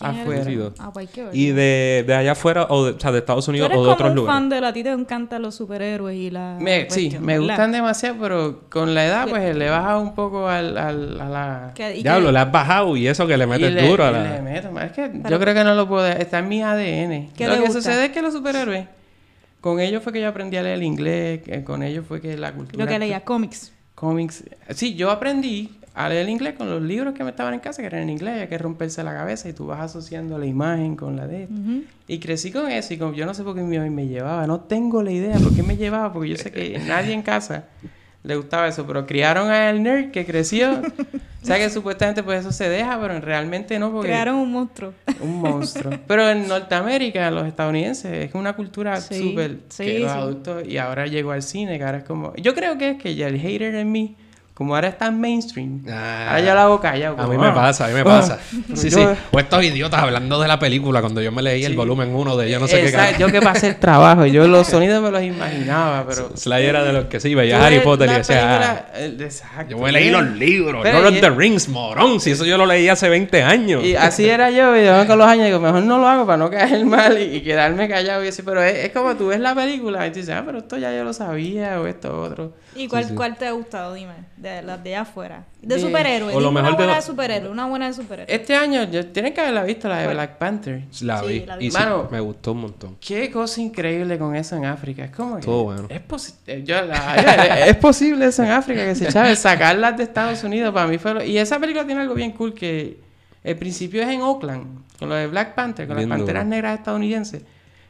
Afuera. Conocido. Ah, pues hay que verlo. Y de, de allá afuera, o de, o sea, de Estados Unidos eres o de como otros un lugares. fan de la... A ti te encantan los superhéroes y la... Me- sí, me ¿verdad? gustan demasiado, pero con la edad pues le baja un poco al, al- a la... Diablo, le has bajado y eso que le metes Y le- duro a la... le meto, man. Es que Pero- yo creo que no lo puedo... Está en mi ADN. ¿Qué lo que gusta? sucede es que los superhéroes, con ellos fue que yo aprendí a leer el inglés, que con ellos fue que la cultura... Lo que leía, cómics. Cómics. Sí, yo aprendí a leer el inglés con los libros que me estaban en casa, que eran en inglés, hay que romperse la cabeza y tú vas asociando la imagen con la de esto. Y crecí con eso y como yo no sé por qué mi mamá me llevaba, no tengo la idea por qué me llevaba, porque yo sé que [LAUGHS] nadie en casa le gustaba eso, pero criaron al nerd que creció, o sea que supuestamente pues eso se deja, pero realmente no, porque Crearon un monstruo. un monstruo. Pero en Norteamérica, los estadounidenses, es una cultura Sí, súper sí, que los sí. adultos, y ahora llegó al cine, que ahora es como, yo creo que es que ya el hater en mí, como ahora es tan mainstream, Ah. ahora yo la hago callado. A mí me ah, pasa, a mí me pasa. [LAUGHS] Sí, yo- sí. O estos idiotas hablando de la película cuando yo me leí el volumen 1 de yo no sé qué Exacto, cara. yo que pasé el trabajo, yo los [LAUGHS] sonidos me los imaginaba, pero... Slayer era de los que sí, veía Harry Potter y decía, ah, película, el- exacto. yo me leí los libros, Pero y- the Rings, morón. Si eso yo lo leí hace 20 años. Y así era yo, y yo con los años digo, mejor no lo hago para no caer [LAUGHS] mal y, y quedarme callado y así, pero es, es como tú ves la película y tú dices, ah, pero esto ya yo lo sabía o esto otro. ¿Y cuál, sí. cuál te ha gustado? Dime. De las de allá afuera. De, De- superhéroes. o lo dime mejor una de buena lo- de superhéroes. Una buena de superhéroes. Este año, yo, tienen que haberla visto, la de. Black Panther. La Sí, vi. la vi. Y sí, Mano. me gustó un montón. Qué cosa increíble con eso en África. Es como que Todo bueno. Es, posi- eh, yo la- [LAUGHS] es posible eso en África, que se chave, sacarlas de Estados Unidos para mí fue... lo- Y esa película tiene algo bien cool que el principio es en Oakland, con lo de Black Panther, con Bien las panteras duro. negras estadounidenses.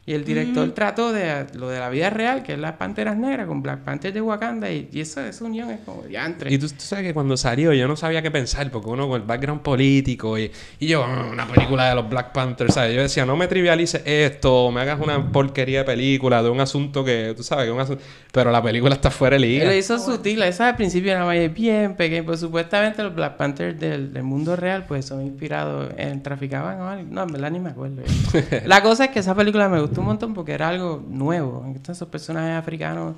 Y el director trató de lo de la vida real, que es las panteras negras, con Black Panther de Wakanda, y, y eso, esa unión es como diantre. Y tú, tú sabes que cuando salió yo no sabía qué pensar, porque uno con el background político y, y yo, "Mm, una película de los Black Panthers, ¿sabes? Yo decía, no me trivialices esto, me hagas una porquería de película de un asunto que, tú sabes, que un asunto... Pero la película está fuera de liga. lo hizo sutil, esa al principio era bien pequeña, pues supuestamente los Black Panthers del, del mundo real pues son inspirados en traficaban o algo. No, en verdad ni me acuerdo. [LAUGHS] La cosa es que esa película me gustó un montón porque era algo nuevo. Entonces esos personajes africanos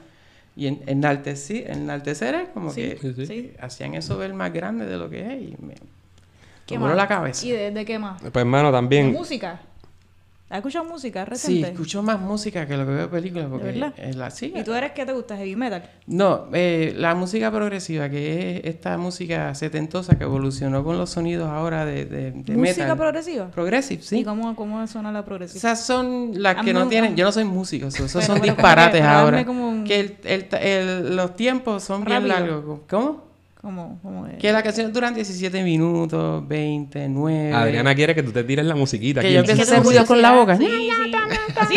y en, enaltecer es como Sí, que sí, sí. sí. hacían eso ver más grande de lo que es y me, ¿Qué más? la cabeza. ¿Y de, de qué más? Pues hermano, ¿De también... música? ¿Has escuchado música Sí, reciente? escucho más música que lo que veo películas porque es la sí. ¿Y tú eres qué te gusta? ¿Heavy metal? No, eh, la música progresiva, que es esta música setentosa que evolucionó con los sonidos ahora de, de, de ¿Música metal. progresiva? Progressive, sí. ¿Y cómo, cómo suena la progresiva? Esas son las que no tienen... Yo no soy músico, eso- esos son disparates ahora. un- Que el, el- el- los tiempos son bien Rápido. largos. ¿Cómo? ¿Cómo, cómo es? Que las canciones duran 17 minutos, 20, 9... Adriana quiere que tú te tires la musiquita. Que aquí. yo empiezo a ¿Qué hacer ruidos con la boca. Sí, sí.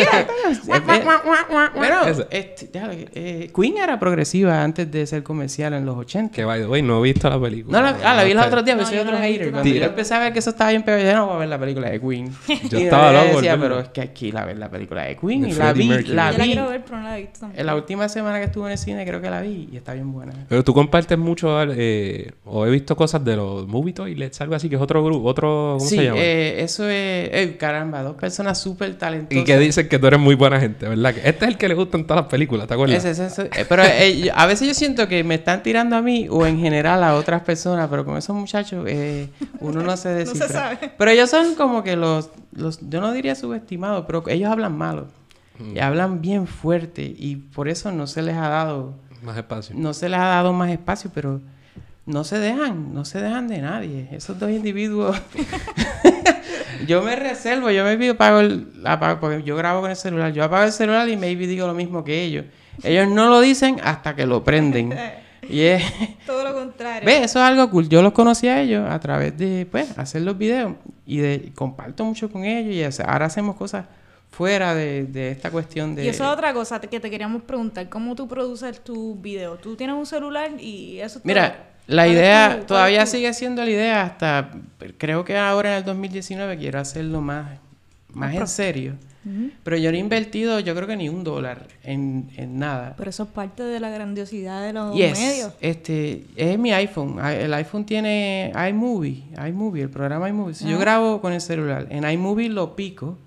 Eso. este, eh, Queen era progresiva antes de ser comercial en los 80. Que by the way, no he visto la película. No, la, ah, la vi el Está- otro día, pero No, soy yo otro hater. Cuando yo empecé a ver que eso estaba bien peor, yo no voy a ver la película de Queen. Yo [LAUGHS] estaba loco decía, pero es que aquí la ver la película de Queen. Y la vi, la Yo la vi. quiero ver, pero no la he visto. En la última semana que estuve en el cine creo que la vi y está bien buena. Pero tú compartes mucho, eh, o he visto cosas de los Movie Toilets, algo así, que es otro grupo, otro, ¿cómo sí, se llama? eh, eso es... eh, caramba, dos personas súper talentosas. y que dicen que tú eres muy buena gente, ¿verdad? Que este es el que le gustan todas las películas, ¿te acuerdas? Ese, ese, ese. Eh, pero eh, yo- a veces yo siento que me están tirando a mí o en general a otras personas, pero con esos muchachos eh, uno no se [LAUGHS] No se descifra. sabe. Pero ellos son como que los, los, yo no diría subestimados, pero ellos hablan malo. Mm. Y hablan bien fuerte y por eso no se les ha dado, Más espacio. no se les ha dado más espacio, pero no se dejan, no se dejan de nadie. Esos dos individuos. [LAUGHS] yo me reservo, yo me apago el, apago, porque yo grabo con el celular, yo apago el celular y maybe digo lo mismo que ellos. Ellos no lo dicen hasta que lo prenden. [LAUGHS] Y es, Todo lo contrario. ve, eso es algo cool. Yo los conocí a ellos a través de, pues, hacer los videos y de comparto mucho con ellos y ahora hacemos cosas fuera de, de esta cuestión de... Y eso es otra cosa que te queríamos preguntar. ¿Cómo tú produces tus videos? Tú tienes un celular y eso es Mira? La ¿Cuál es idea todavía sigue siendo la idea hasta creo que ahora en el 2019 quiero hacerlo más más en serio. Pero yo no he invertido, yo creo que ni un dólar en, en nada. Pero eso es parte de la grandiosidad de los Yes, medios. este es mi iPhone. Ah, El iPhone tiene iMovie, iMovie, el programa iMovie. Si yo grabo con el celular, en iMovie lo pico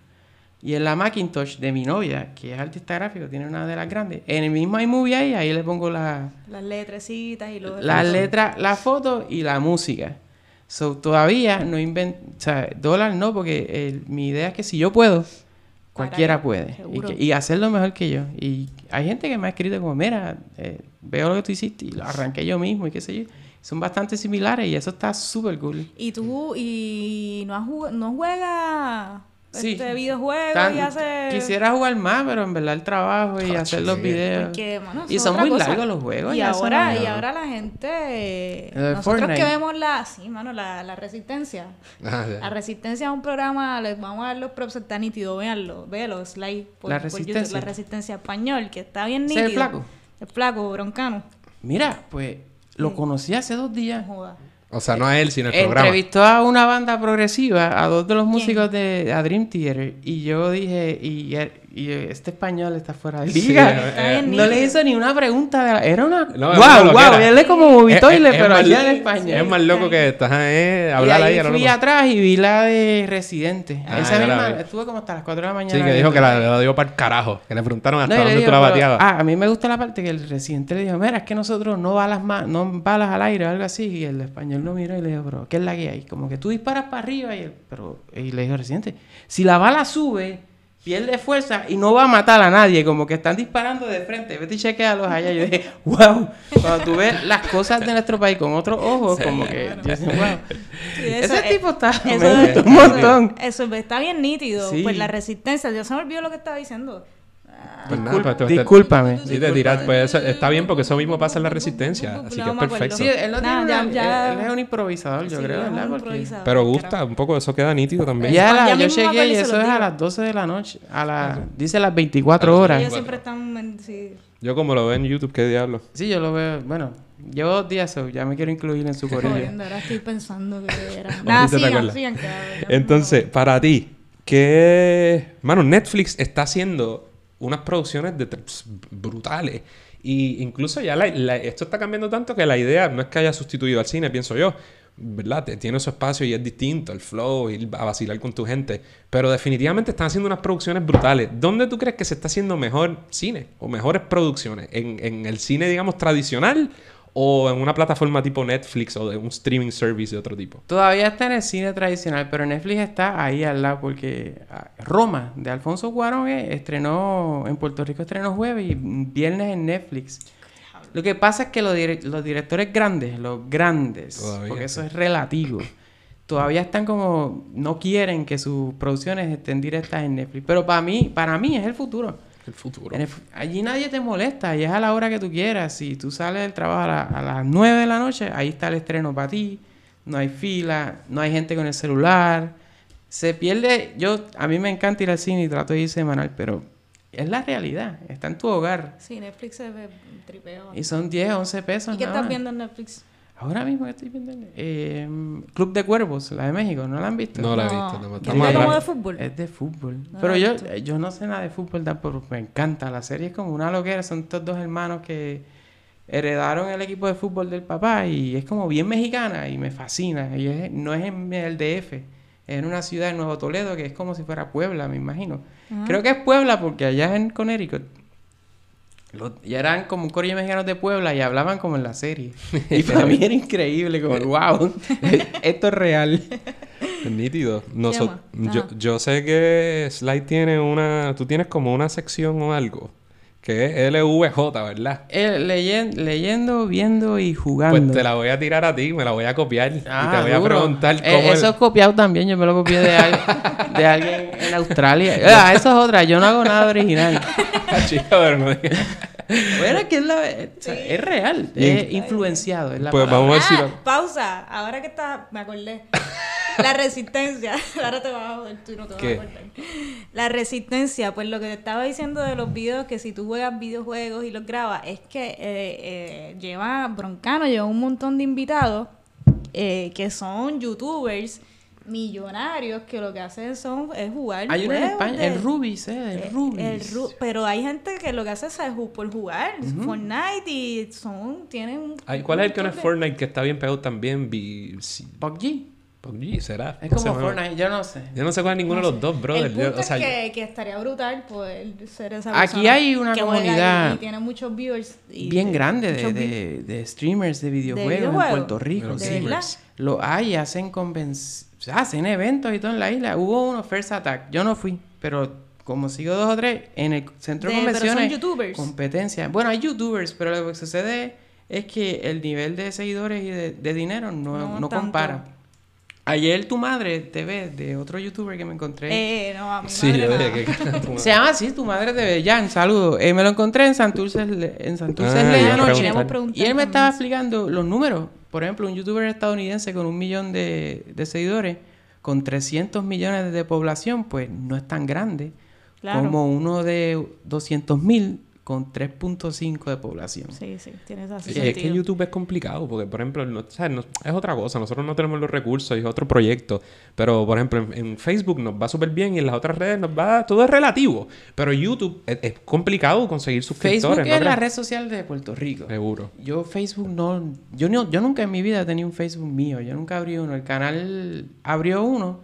y en la Macintosh de mi novia, que es artista gráfico, tiene una de las grandes. En el mismo iMovie ahí, ahí le pongo la Las letrecitas y los... la efectos. letra, la foto y la música. So, todavía no invent... O sea, dólar no, porque el- mi idea es que si yo puedo, cualquiera puede. Y, seguro. que- y hacerlo mejor que yo. Y hay gente que me ha escrito como, mira, eh, veo lo que tú hiciste y lo arranqué yo mismo y qué sé yo. Son bastante similares y eso está súper cool. Y tú, y no, has no juegas Sí. este videojuegos Tan- y haces... Quisiera jugar más, pero en verdad el trabajo y Tacho, hacer los videos. Porque, y son muy cosa. largos los juegos. Y ahora, y ahora la gente... Nosotros Fortnite. que vemos la... Sí, mano, la, la Resistencia. Ah. La Resistencia es un programa, les vamos a dar los props, está nítido, véanlo, véanlo, slide por, La por YouTube, Resistencia. La Resistencia Español, que está bien ¿Ese nítido. es el flaco? El flaco, broncano. Mira, pues lo conocí hace dos días. No joda. O sea, no a él, sino el programa. Entrevistó a una banda progresiva, a dos de los ¿Quién? músicos de a Dream Theater. Y yo dije, y, y este español está fuera de Sí, liga. eh, Está bien no le hizo ni una pregunta. de la- Era una. No, wow, wow. Él es como Movitoile, Es- es pero allá en español. Es más loco que estás eh, y hablar ahí ahí fui loco. atrás y vi la de Residente. Ah, Esa misma, estuve como hasta las 4 de la mañana. Sí, que dijo que la, la dio para el carajo. Que le preguntaron hasta No, dónde digo, tú la bateabas. ah, a mí me gusta la parte que el residente le dijo, mira, es que nosotros no balas más, no balas al aire o algo así. Y el español lo miró y le dijo, pero ¿qué es la que hay? Como que tú disparas para arriba y él, pero, y le dijo, residente, si la bala sube, pierde fuerza y no va a matar a nadie, como que están disparando de frente. Vete y chequealos allá. Yo dije, [LAUGHS] wow, cuando tú ves las cosas de nuestro país con otros ojos, como que, yo wow. Sí, eso Ese es- tipo está, eso me es- gustó un montón. Eso está bien nítido. Sí. Pues la resistencia, yo se me olvidó lo que estaba diciendo. Ah, Pues nada, pues, discúlpame. Sí, te tiras, pues está bien porque eso mismo pasa en la resistencia. Así que es perfecto. Sí, él no tiene Nah, ya- una- ya- él, él es un improvisador, yo sí, creo, Pero gusta, un poco eso queda nítido también. Ya, Ya yo llegué y eso es a las 12 de la noche. A las, dice las 24 horas. Ellos siempre están... en- sí. Yo como lo veo en YouTube, qué diablo. Sí, yo lo veo. Bueno, llevo dos días, ya me quiero incluir en su. Jodiendo, ahora estoy pensando que era... [LAUGHS] Nada, sigan, sigan. Entonces, para ti, ¿qué... Mano, Netflix está haciendo unas producciones de brutales. Y incluso ya esto está cambiando tanto que la idea no es que haya sustituido al cine, pienso yo. ¿Verdad? Tiene su espacio y es distinto, el flow, ir a vacilar con tu gente. Pero definitivamente están haciendo unas producciones brutales. ¿Dónde tú crees que se está haciendo mejor cine o mejores producciones? ¿En, en el cine, digamos, tradicional o en una plataforma tipo Netflix o de un streaming service de otro tipo? Todavía está en el cine tradicional, pero Netflix está ahí al lado porque ah, Roma, de Alfonso Cuarón, eh, estrenó, en Puerto Rico estrenó jueves y viernes en Netflix. Lo que pasa es que los, dire- los directores grandes, los grandes, Todavía, porque eso es relativo, todavía están como, no quieren que sus producciones estén directas en Netflix. Pero para mí, para mí es el futuro. El futuro. En el fu- allí nadie te molesta, y es a la hora que tú quieras. Si tú sales del trabajo a, la- a las 9 de la noche, ahí está el estreno para ti. No hay fila, no hay gente con el celular. Se pierde. Yo, a mí me encanta ir al cine y trato de ir semanal, pero es la realidad. Está en tu hogar. Sí, Netflix se ve tripeo. Y son 10, 11 pesos. ¿Y qué nada estás más. viendo en Netflix? Ahora mismo que estoy viendo. eh, Club de Cuervos, la de México, ¿no la han visto? No la he No. visto. no, ¿Y estamos es como de fútbol? Es de fútbol. No Pero yo, yo no sé nada de fútbol tampoco. Me encanta. La serie es como una loquera. Son estos dos hermanos que heredaron el equipo de fútbol del papá y es como bien mexicana y me fascina. Y es- no es en el DF. Es en una ciudad de Nuevo Toledo que es como si fuera Puebla, me imagino. Creo que es Puebla porque allá en Connecticut los- ya eran como un corillo mexicanos de Puebla y hablaban como en la serie. [LAUGHS] Y para mí era increíble, como wow, [LAUGHS] esto es real. Es nítido. Yo, yo sé que Slide tiene una... Tú tienes como una sección o algo. Que es LVJ, ¿verdad? Eh, leyen- leyendo, viendo y jugando. Pues te la voy a tirar a ti, me la voy a copiar. y te Ah, voy a preguntar Eh, cómo... el- Eso es copiado también, yo me lo copié de, al- [LAUGHS] de alguien en Australia. Ah, eso es otra, yo no hago nada original. Chico, pero no digas. Bueno, es que es, la, o sea, es real, es influenciado. Es la Pues palabra. vamos a. Ah, lo- pausa. Ahora que estás... Me acordé. La resistencia. [LAUGHS] Ahora te vas a joder tú y no te vas a acordar. La resistencia, pues lo que te estaba diciendo de los videos, que si tú juegas videojuegos y los grabas, es que eh, eh, lleva, Broncano lleva un montón de invitados eh, que son youtubers millonarios que lo que hacen son es jugar Hay uno en España, de- el Rubis, ¿eh? El eh, Rubis. el Ru- pero hay gente que lo que hace es ju- por jugar Fortnite y son tienen ¿Cuál es el que no es Fortnite que está bien pegado también? PUBG. PUBG, será. Es No como. Fortnite, yo no sé. Yo no sé cuál es ninguno de los dos, brother. el Yo- punto o sea, es que, que estaría brutal poder ser esa Aquí persona hay una que comunidad y, tiene muchos viewers. y- Bien grande de, de, de streamers de videojuegos, videojuegos? en Puerto Rico. De ¿De sí. verdad? Lo hay, hacen convenc- o sea, hacen eventos y todo en la isla. Hubo uno, First Attack. Yo no fui, pero como sigo dos o tres, en el centro de De- pero son convenciones. youtubers. Competencia. Bueno, hay youtubers, pero lo que sucede es que el nivel de seguidores y de, de dinero no, No no, tanto. compara. Ayer tu madre TV de otro youtuber que me encontré. Eh, no, a mi Sí, madre nada. dije que Se llama así, tu madre TV. Ya, un saludo. Eh, me lo encontré en Santurce, Le- en Santurce Ah, anoche. Preguntar Y él me estaba explicando los números. Por ejemplo, un youtuber estadounidense con un millón de, de seguidores, con 300 millones de población, pues no es tan grande Claro. como uno de 200 mil con 3.5 de población. Sí, sí, tienes así Sí, es que YouTube es complicado porque, por ejemplo, no- ¿sabes? No- es otra cosa. Nosotros no tenemos los recursos y es otro proyecto. Pero, por ejemplo, en, en Facebook nos va súper bien y en las otras redes nos va... Todo es relativo. Pero YouTube es, es complicado conseguir suscriptores. Facebook ¿no es la red social de Puerto Rico. Seguro. Yo Facebook no yo, no... yo nunca en mi vida he tenido un Facebook mío. Yo nunca abrí uno. El canal abrió uno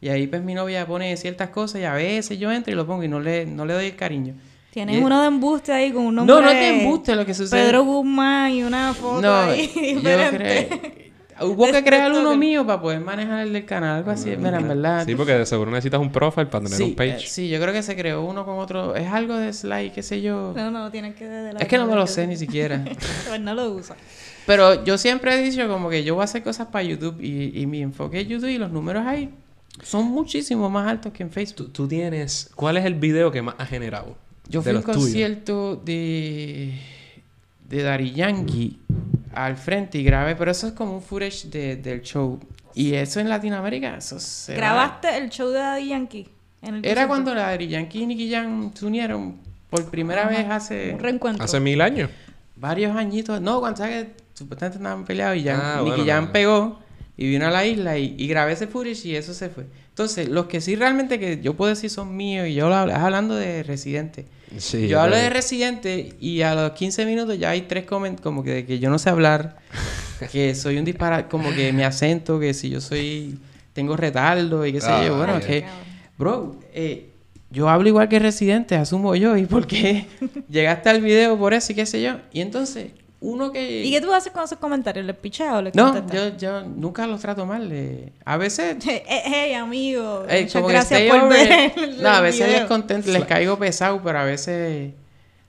y ahí pues mi novia pone ciertas cosas y a veces yo entro y lo pongo y no le, no le doy el cariño. Tienes uno de embuste ahí con un nombre. No, no es de embuste lo que sucede. Pedro Guzmán y una foto No, ahí yo [LAUGHS] diferente. creo... Hubo que crear uno mío para poder manejar el del canal, algo así, mira, en verdad. Sí, porque de seguro necesitas un profile para tener sí, un page. eh, sí, yo creo que se creó uno con otro. Es algo de slide, qué sé yo. No, no, tienes que... de la- es que no me lo sé ni siquiera. [LAUGHS] Pues no lo usa. Pero yo siempre he dicho como que yo voy a hacer cosas para YouTube y, y mi enfoque es YouTube y los números ahí son muchísimo más altos que en Tú, Facebook. tú tienes... ¿Cuál es el video que más ha generado? Yo fui a un tuyos? concierto de, de Daddy Yankee al frente y grabé, pero eso es como un footage de- del show. Y eso en Latinoamérica, eso se va- ¿Grabaste el show de Daddy Yankee? En el Era cuando Daddy Yankee y Nicky Jam se unieron por primera vez hace Un reencuentro. Hace mil años. varios añitos. No, cuando sabes que supuestamente estaban peleados y ya Ah, Nicky bueno, Jam no. pegó y vino a la isla y, y grabé ese footage y eso se fue. Entonces, los que sí realmente que yo puedo decir son míos y yo lo hablo, es hablando de Residente. Sí, yo hablo de Residente y a los 15 minutos ya hay tres comentarios como que de que yo no sé hablar, [LAUGHS] que soy un disparate, como que mi acento, que si yo soy, tengo retardo y qué sé Ah, yo. Bueno, ya. es que, bro, eh, yo hablo igual que Residente, asumo yo. ¿Y por qué [LAUGHS] llegaste al video por eso y qué sé yo? Y entonces, uno que... ¿Y qué tú haces con esos comentarios? ¿Les pichas o les No, contestas? yo, yo nunca los trato mal. eh. A veces... [LAUGHS] Eh, hey, amigo. eh, muchas gracias por ver No, a veces video. les, les caigo pesado, pero a veces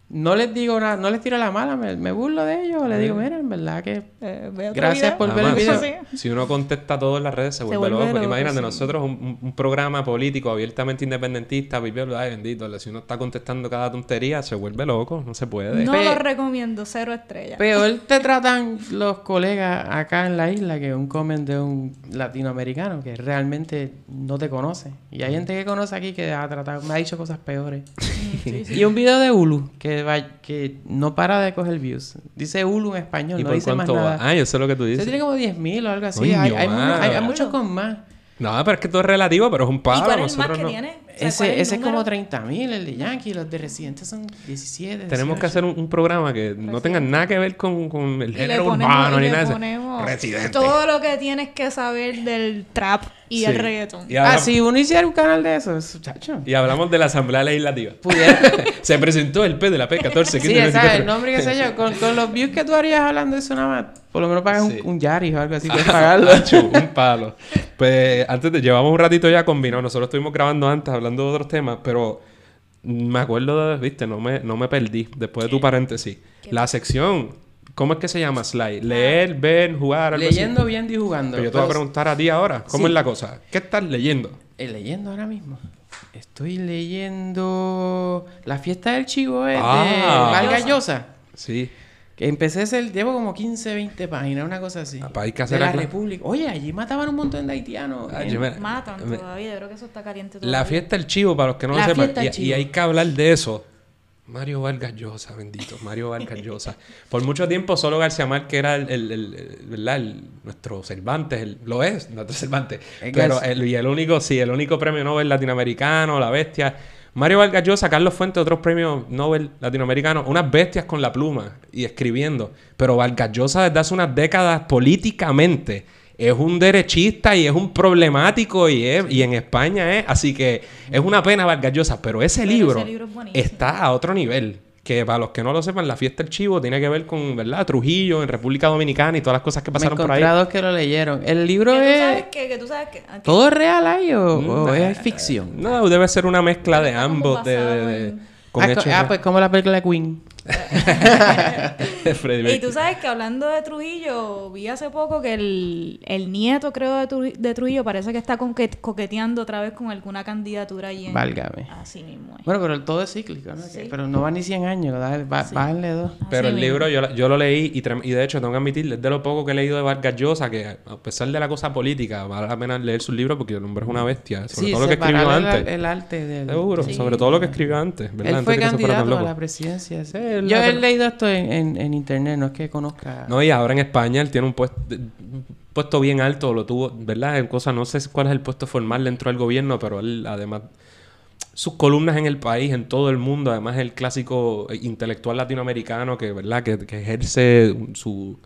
no les digo nada, no les tiro la mala, me, me burlo de ellos, les digo, mira, en verdad que Eh, Gracias por ver el video. Si uno contesta todo en las redes, se vuelve, vuelve loco. loco, Imagínate, sí. nosotros, un, programa político abiertamente independentista, vive- ay bendito, si uno está contestando cada tontería, se vuelve loco, no se puede. No Pe- lo recomiendo, cero estrellas. Peor te tratan los colegas acá en la isla que un comment de un latinoamericano que realmente no te conoce. Y hay gente que conoce aquí que ha tratado, me ha dicho cosas peores. Y un video de Hulu que, va, que no para de coger views. Dice Hulu en español, ¿Y no por dice más cuánto va? nada. Ah, yo sé lo que tú Se dices. tiene como 10.000 o algo así. Coño, hay, hay, hay- hay muchos con más. No, pero es que todo es relativo, pero es un ¿Y palo. cuál es el más que no- tiene? O sea, ¿cuál Ese, el ese es como número? 30.000, el de Yankee. Los de Residentes son 17. Tenemos que 18. hacer un, un programa que no tenga nada que ver con, con el género urbano ni nada de eso. ponemos Residente. Todo lo que tienes que saber del trap y Sí. el reggaeton. Y, Ah, habla- si uno hiciera un canal de eso, es- chacho. y hablamos de la Asamblea Legislativa. Pudiera. [LAUGHS] Se presentó el P de la P14. Sí, 15, esa, 24. el nombre que sé yo. Con, con los views que tú harías hablando de eso nada más, por lo menos pagas Sí. un, un Yaris o algo así, puedes pagarlo. Acho, un palo. Pues antes de, llevamos un ratito ya combinado. Nosotros estuvimos grabando antes hablando de otros temas, pero me acuerdo de, viste, no me, no me perdí después de tu paréntesis. La sección, ¿cómo es que se llama Slide? Leer, ver, jugar, algo así. Leyendo, viendo y jugando. Pero yo te voy a preguntar a ti ahora, ¿cómo Sí. es la cosa? ¿Qué estás leyendo? Eh, leyendo ahora mismo. Estoy leyendo La fiesta del chivo es Ah. de Vargas Llosa. Sí. Que empecé a hacer, llevo como 15, 20 páginas, una cosa así. Ah, de la. República. Oye, allí mataban un montón de haitianos. Ah, en- yo me- Matan me- todavía, yo creo que eso está caliente La todavía. fiesta del chivo, para los que no La lo sepan, y, hay que hablar de eso. Mario Vargas Llosa, bendito, Mario Vargas Llosa. Por mucho tiempo solo García Márquez era el, el- el- el- ¿verdad? El- nuestro Cervantes, el- lo es, nuestro Cervantes. Es Pero García. el, y el único, sí, el único premio Nobel latinoamericano, la bestia. Mario Vargas Llosa, Carlos Fuentes, otros premios Nobel latinoamericanos, unas bestias con la pluma y escribiendo. Pero Vargas Llosa desde hace unas décadas políticamente es un derechista y es un problemático y, es, y en España es. Así que es una pena Vargas Llosa, pero ese Pero libro, ese libro es buenísimo. está a otro nivel. Que para los que no lo sepan, la fiesta del chivo tiene que ver con, ¿verdad? Trujillo en República Dominicana y todas las cosas que Me pasaron por ahí. dos que lo leyeron. El libro Que tú es... sabes que, que tú sabes que... que- ¿Todo es real ahí o, o Mm, es ficción? No, debe ser una mezcla de ambos, de, con ah, hechos ah, de- pues como la película de Queen. [LAUGHS] Y tú sabes que hablando de Trujillo, vi hace poco que el, el nieto, creo, de, Tru- de Trujillo parece que está conque- coqueteando otra vez con alguna candidatura allí en... Válgame. Así mismo es. Bueno, pero el todo es cíclico, ¿no? Sí. Pero no va ni 100 años, Sí. dos. Pero Así el mismo. libro yo, yo lo leí y, trem- y de hecho tengo que admitir, es de lo poco que he leído de Vargas Llosa, que a pesar de la cosa política, vale la pena leer sus libros porque el hombre es una bestia. Sobre Sí, todo lo que escribió separar el, antes. el arte del... Seguro, Sí. sobre todo lo que escribió antes, ¿verdad? Él Antes fue de que se fuera tan candidato a la presidencia. sí. Yo he leído esto en, en- en internet, no es que conozca... No, y ahora en España él tiene un puesto, un puesto bien alto, lo tuvo, ¿verdad? En cosas, no sé cuál es el puesto formal dentro del gobierno, pero él además, sus columnas en el país, en todo el mundo, además el clásico eh, intelectual latinoamericano que, ¿verdad? Que, que ejerce su,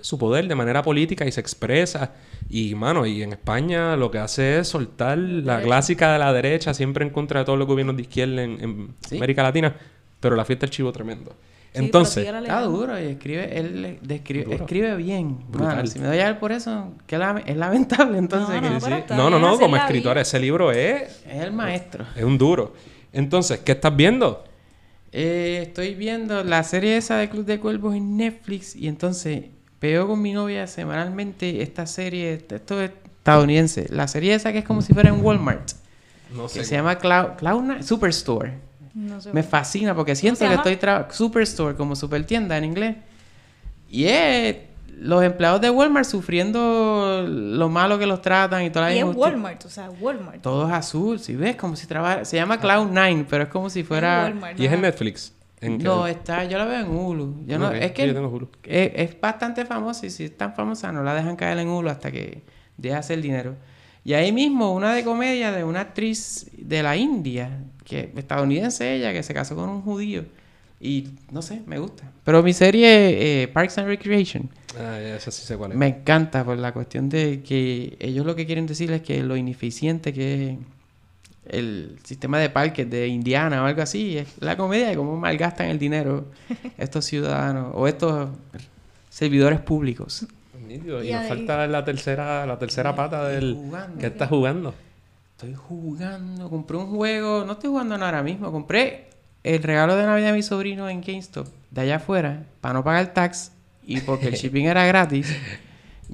su poder de manera política y se expresa. Y, mano, y en España lo que hace es soltar la clásica de la derecha, siempre en contra de todos los gobiernos de izquierda en, en Sí. América Latina, pero la fiesta del chivo tremendo. Sí, Entonces, Está duro y escribe, él le- describe, Duro. escribe bien. Brutal. Mano, si me doy a él por eso, que es lamentable entonces. No, no, Sí, sí. No, no, bien no, como escritor, ese libro es, Es el maestro. es un duro. Entonces, ¿qué estás viendo? Eh, estoy viendo la serie esa de Club de Cuervos en Netflix y entonces veo con mi novia semanalmente esta serie, esto es estadounidense, la serie esa que es como si fuera en Walmart, No que se llama Cloud, Cloud Superstore. No sé. Me fascina porque siento que estoy trabajando Superstore como supertienda en inglés. Y es los empleados de Walmart sufriendo lo malo que los tratan y toda la Y es Walmart, o sea, Walmart. Todo es azul, si ves, como si trabaja, se llama Cloud9, pero es como si fuera Walmart, ¿Y es en Netflix? ¿En qué? No, está, yo la veo en Hulu. Yo no, es que yo tengo Hulu. es, es bastante famosa y si es tan famosa no la dejan caer en Hulu hasta que deje hacer dinero. Y ahí mismo una de comedia de una actriz de la India, que estadounidense ella, que se casó con un judío. Y no sé, me gusta. Pero mi serie eh, Parks and Recreation Ah, ya, esa sí sé cuál es. me encanta por la cuestión de que ellos lo que quieren decir es que lo ineficiente que es el sistema de parques de Indiana o algo así, es la comedia de cómo malgastan el dinero [LAUGHS] estos ciudadanos o estos servidores públicos. Y, nos falta la tercera, la tercera pata del... jugando. ¿Qué estás jugando? Estoy jugando, compré un juego, no estoy jugando nada ahora mismo, compré el regalo de Navidad de mi sobrino en GameStop, de allá afuera, para no pagar tax y porque el [LAUGHS] shipping era gratis.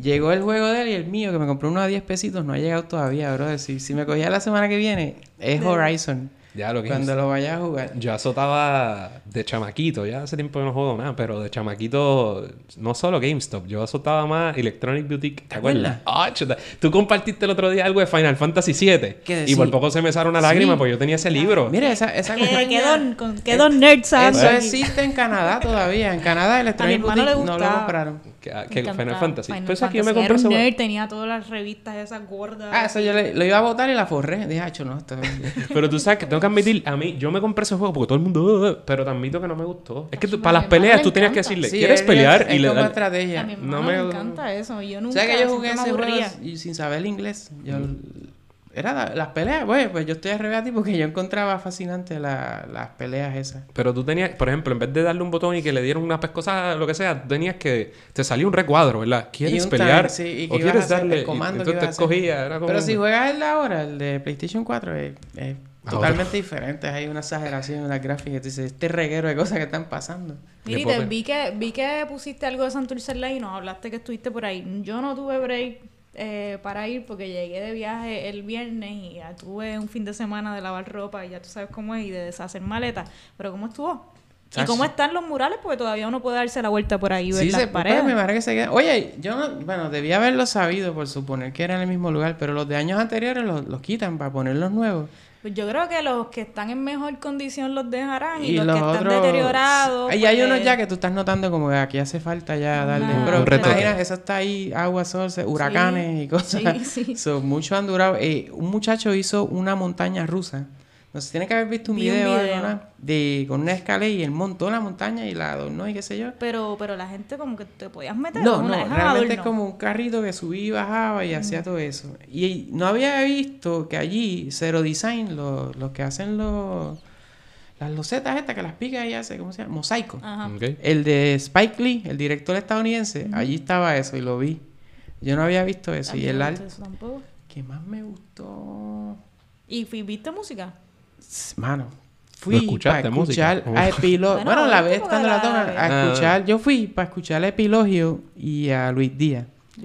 Llegó el juego de él y el mío, que me compré uno a 10 pesitos, no ha llegado todavía, bro. Si, si me cogía la semana que viene, es Horizon. Ya lo que Cuando lo vaya a jugar. Yo azotaba de chamaquito, ya hace tiempo que no juego nada, pero de chamaquito, no solo GameStop, yo azotaba más Electronic Boutique. ¿Te acuerdas? Ah, chuta. Tú compartiste el otro día algo de Final Fantasy VII. ¿Qué Y por poco se me sale una Sí. lágrima, pues yo tenía ese libro. Mira, esa, esa ¿Qué, compañía- con, nerds hablando Eso existe en Canadá todavía. En Canadá Electronic Boutique no lo compraron. Que, Me que Final Fantasy. Final pues aquí yo me Fantasy. compré Era ese nerd, tenía todas las revistas esas gordas. Ah, eso yo le- lo iba a votar y la forré. Dije, "Acho, no, esto... [LAUGHS] [LAUGHS] Pero tú sabes que tengo que admitir, a mí, yo me compré ese juego porque todo el mundo, pero te admito que no me gustó. Es que tú- para las peleas le tú tenías que decirle, Sí, ¿quieres es- pelear? es y le como das. estrategia. A mi No me- le encanta eso. Yo nunca ¿Sabes que yo jugué me ese juego y sin saber el inglés? Yo, era la- las peleas, güey, pues yo estoy al revés a ti porque yo encontraba fascinante la- las peleas esas. Pero tú tenías, por ejemplo, en vez de darle un botón y que le dieran unas pescosas, lo que sea, tú tenías que. Te salía un recuadro, ¿verdad? ¿Quieres pelear? time, sí, y que ¿O ibas a quieres hacer darle? el comando y que entonces te a escogía, era como. Pero si juegas el de ahora, el de PlayStation 4, es, es Ah, totalmente diferente. Hay una exageración en las gráficas. Tú dices, este reguero de cosas que están pasando. Te ver. vi que, vi que pusiste algo de Santurce Ley y nos hablaste que estuviste por ahí. Yo no tuve break eh, para ir porque llegué de viaje el viernes y ya tuve un fin de semana de lavar ropa y ya tú sabes cómo es y de deshacer maletas. Pero ¿cómo estuvo? ¿Y cómo están los murales? Porque todavía uno puede darse la vuelta por ahí y ver Sí, las se, pues, paredes. me que se queda. Oye, yo no, bueno, debía haberlo sabido por suponer que era en el mismo lugar, pero los de años anteriores los, los quitan para poner los nuevos. Pues yo creo que los que están en mejor condición los dejarán y, Y los, los que están deteriorados. Ahí hay pues, unos ya que tú estás notando como que aquí hace falta ya darle. Una- Pero Un retoque. imagina, eso está ahí, agua, sol, huracanes y cosas. Sí, sí. [LAUGHS] So, muchos han durado. Eh, un muchacho hizo una montaña rusa No sé, tiene que haber visto un Vi un video, de con una escalera y él montó la montaña y la adornó y qué sé yo. Pero, pero la gente como que te podías meter. No, no, realmente es como un carrito que subía y bajaba y hacía todo eso. Y no había visto que allí Zero Design, los, los que hacen los las losetas estas que las pica y hace, ¿cómo se llama? Mosaico. Ajá. El de Spike Lee, el director estadounidense, allí estaba eso y lo vi. Yo no había visto eso. A mí Y no el arte gusta eso tampoco. que más me gustó, ¿Y fui- viste música? Mano, fui escuchaste para música? escuchar a Epilogio. Bueno, Bueno, la vez cuando la la- tocan, Ah. a escuchar, yo fui para escuchar a Epilogio y a Luis Díaz.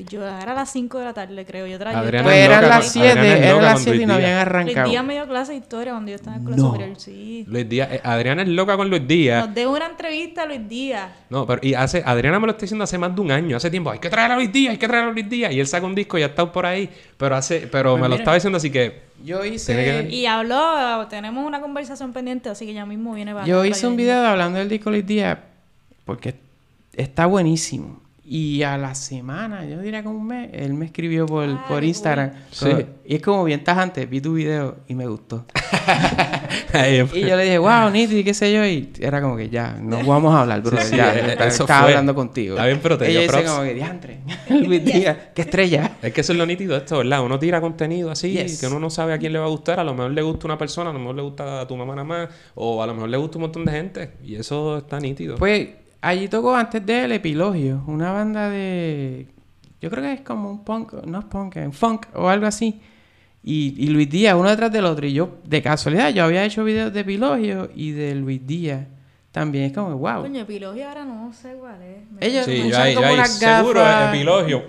Yo era a las 5 de la tarde, creo. Yo traía. Adriana Pues es eran las con- 7, Adriana es eran las con 7 y Luis no habían Luis arrancado. Díaz me dio clase de historia cuando yo estaba en escuela No. superior. Sí. Luis Díaz, eh, Adriana es loca con Luis Díaz. Nos dio una entrevista a Luis Díaz. No, pero y hace, Adriana me lo está diciendo hace más de un año, hace tiempo, hay que traer a Luis Díaz, hay que traer a Luis Díaz. Y él saca un disco y ya está por ahí. Pero hace, pero Pues me lo estaba diciendo así que. Yo que hice. Y habló, tenemos una conversación pendiente, así que ya mismo viene para yo hice un video de hablando del disco Luis Díaz porque está buenísimo. Y a la semana, yo diría como un mes, él me escribió por, Ay, por Instagram. Sí. Y es como bien tajante, vi tu video y me gustó. [LAUGHS] Y yo le dije, wow, nítido y qué sé yo. Y era como que ya, no vamos a hablar, bro. Sí, ya, eh, estaba fue. hablando contigo. Está bien, pero te dio props. como que, diantre, [LAUGHS] Luis Díaz, qué estrella. Es que eso es lo nítido esto, ¿verdad? Uno tira contenido así, Yes. que uno no sabe a quién le va a gustar. A lo mejor le gusta una persona, a lo mejor le gusta a tu mamá nada más, o a lo mejor le gusta un montón de gente. Y eso está nítido. Pues allí tocó antes del Epilogio, una banda de. Yo creo que es como un punk, no es punk, es funk o algo así. Y, y Luis Díaz, uno detrás del otro. Y yo, de casualidad, yo había hecho videos de Epilogio y de Luis Díaz. También es como, wow. Coño, epilogio ahora no sé cuál es. Me- Ellos sí, ahí, como yo ahí, unas seguro, gafas. epilogio.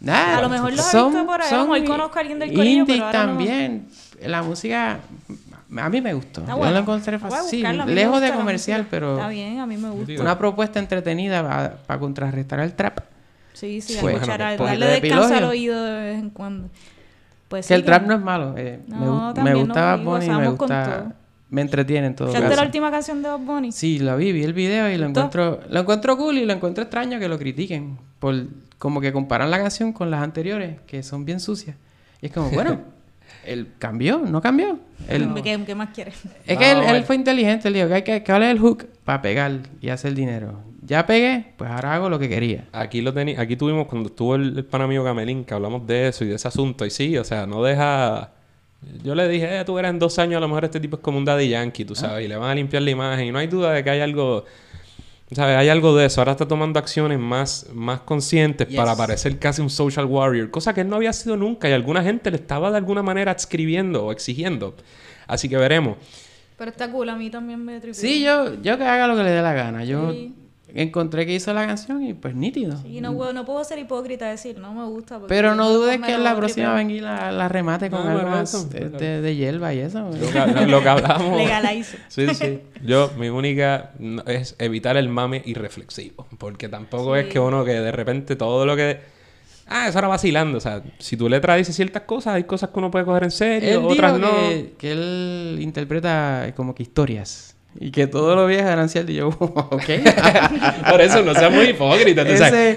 Nada, A lo mejor los he visto por ahí, a lo mejor conozco a alguien del corillo, indie pero ahora no. también. La música, a mí me gustó. Está Yo bueno. lo encontré fácil. me lejos de comercial, pero Está bien, a mí me gusta. Una propuesta entretenida para contrarrestar el trap. Sí, sí, Fue. a escuchar, Bueno, pues, darle de descanso al oído de vez en cuando. Pues Que el sí, trap que- no es malo. eh, me, No, me también gusta no, Bunny, me gusta... todo. Me entretiene en todo ¿Escuchaste caso. la última canción de Bob Bunny? Sí, la vi, vi el video y lo encuentro, lo encuentro cool y lo encuentro extraño que lo critiquen. Por, como que comparan la canción con las anteriores, que son bien sucias. Y es como, bueno, [LAUGHS] él cambió, no cambió. Él- ¿Qué, qué más quieres? Es que él, fue inteligente, él dijo que hay que, ¿cuál es el hook? Para pegar y hacer dinero. Ya pegué, pues ahora hago lo que quería. Aquí lo teni aquí tuvimos cuando estuvo el, el pan amigo Gamelín, que hablamos de eso y de ese asunto. Y sí, o sea, no deja. Yo le dije, eh, tú eras en dos años, a lo mejor este tipo es como un daddy yankee, tú sabes, y le van a limpiar la imagen. Y no hay duda de que hay algo. ¿Sabes? Hay algo de eso. Ahora está tomando acciones más, más conscientes Yes. para parecer casi un social warrior, cosa que él no había sido nunca y alguna gente le estaba de alguna manera escribiendo o exigiendo. Así que veremos. Pero está cool, a mí también me tripió. Sí, yo, yo que haga lo que le dé la gana. Yo Sí. Encontré que hizo la canción y pues nítido. Sí, no, puedo- no puedo ser hipócrita decir, no me gusta. Pero no dudes que en la próxima venga y la, la remate con No, algo más de, de- de hierba y eso. Lo que, lo que hablamos. Legalize. Sí, sí. [LAUGHS] Yo, mi única es evitar el mame irreflexivo. Porque tampoco es que uno que de repente todo lo que. Ah, eso era vacilando. O sea, si tu letra dice ciertas cosas, hay cosas que uno puede coger en serio, Él otras dijo no. que, que él interpreta como que historias. Y que todo lo viejo eran ciertos. Y yo, [LAUGHS] ok. [LAUGHS] Por eso, no seas muy hipócrita.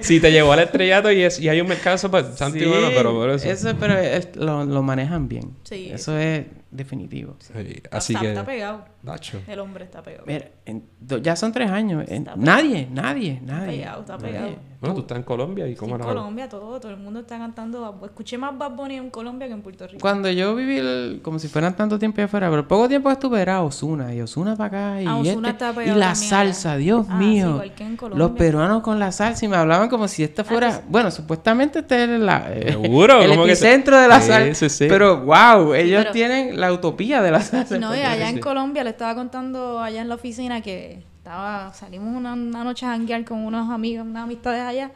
Si te llevó al estrellato y, es, y hay un mercado, pues, y Sí, bueno, pero por eso. pero es- lo, lo manejan bien. Sí. Eso es definitivo. Sí, así está, que. está pegado. Nacho. El hombre está pegado. Mira, en- ya son tres años. en- Está nadie, nadie, nadie. pegado, está nadie. pegado. Bueno, tú estás en Colombia y Sí, cómo en era. Colombia todo, todo el mundo está cantando. Escuché más Bad Bunny en Colombia que en Puerto Rico. Cuando yo viví el- como si fueran tanto tiempo allá afuera, pero poco tiempo estuve era Osuna y Osuna para acá y, Ah, este- está y la también salsa, allá. Dios Ah, sí, mío. igual que en Colombia. Los peruanos con la salsa y me hablaban como si esta fuera, bueno, supuestamente este es la, eh, Seguro, el que- epicentro de la Sí, salsa. sí, sí. Pero wow, ellos pero- tienen la utopía de la salsa. No, y allá en sí. Colombia le estaba contando allá en la oficina que estaba, salimos una, una noche a janguear con unos amigos, unas amistades allá,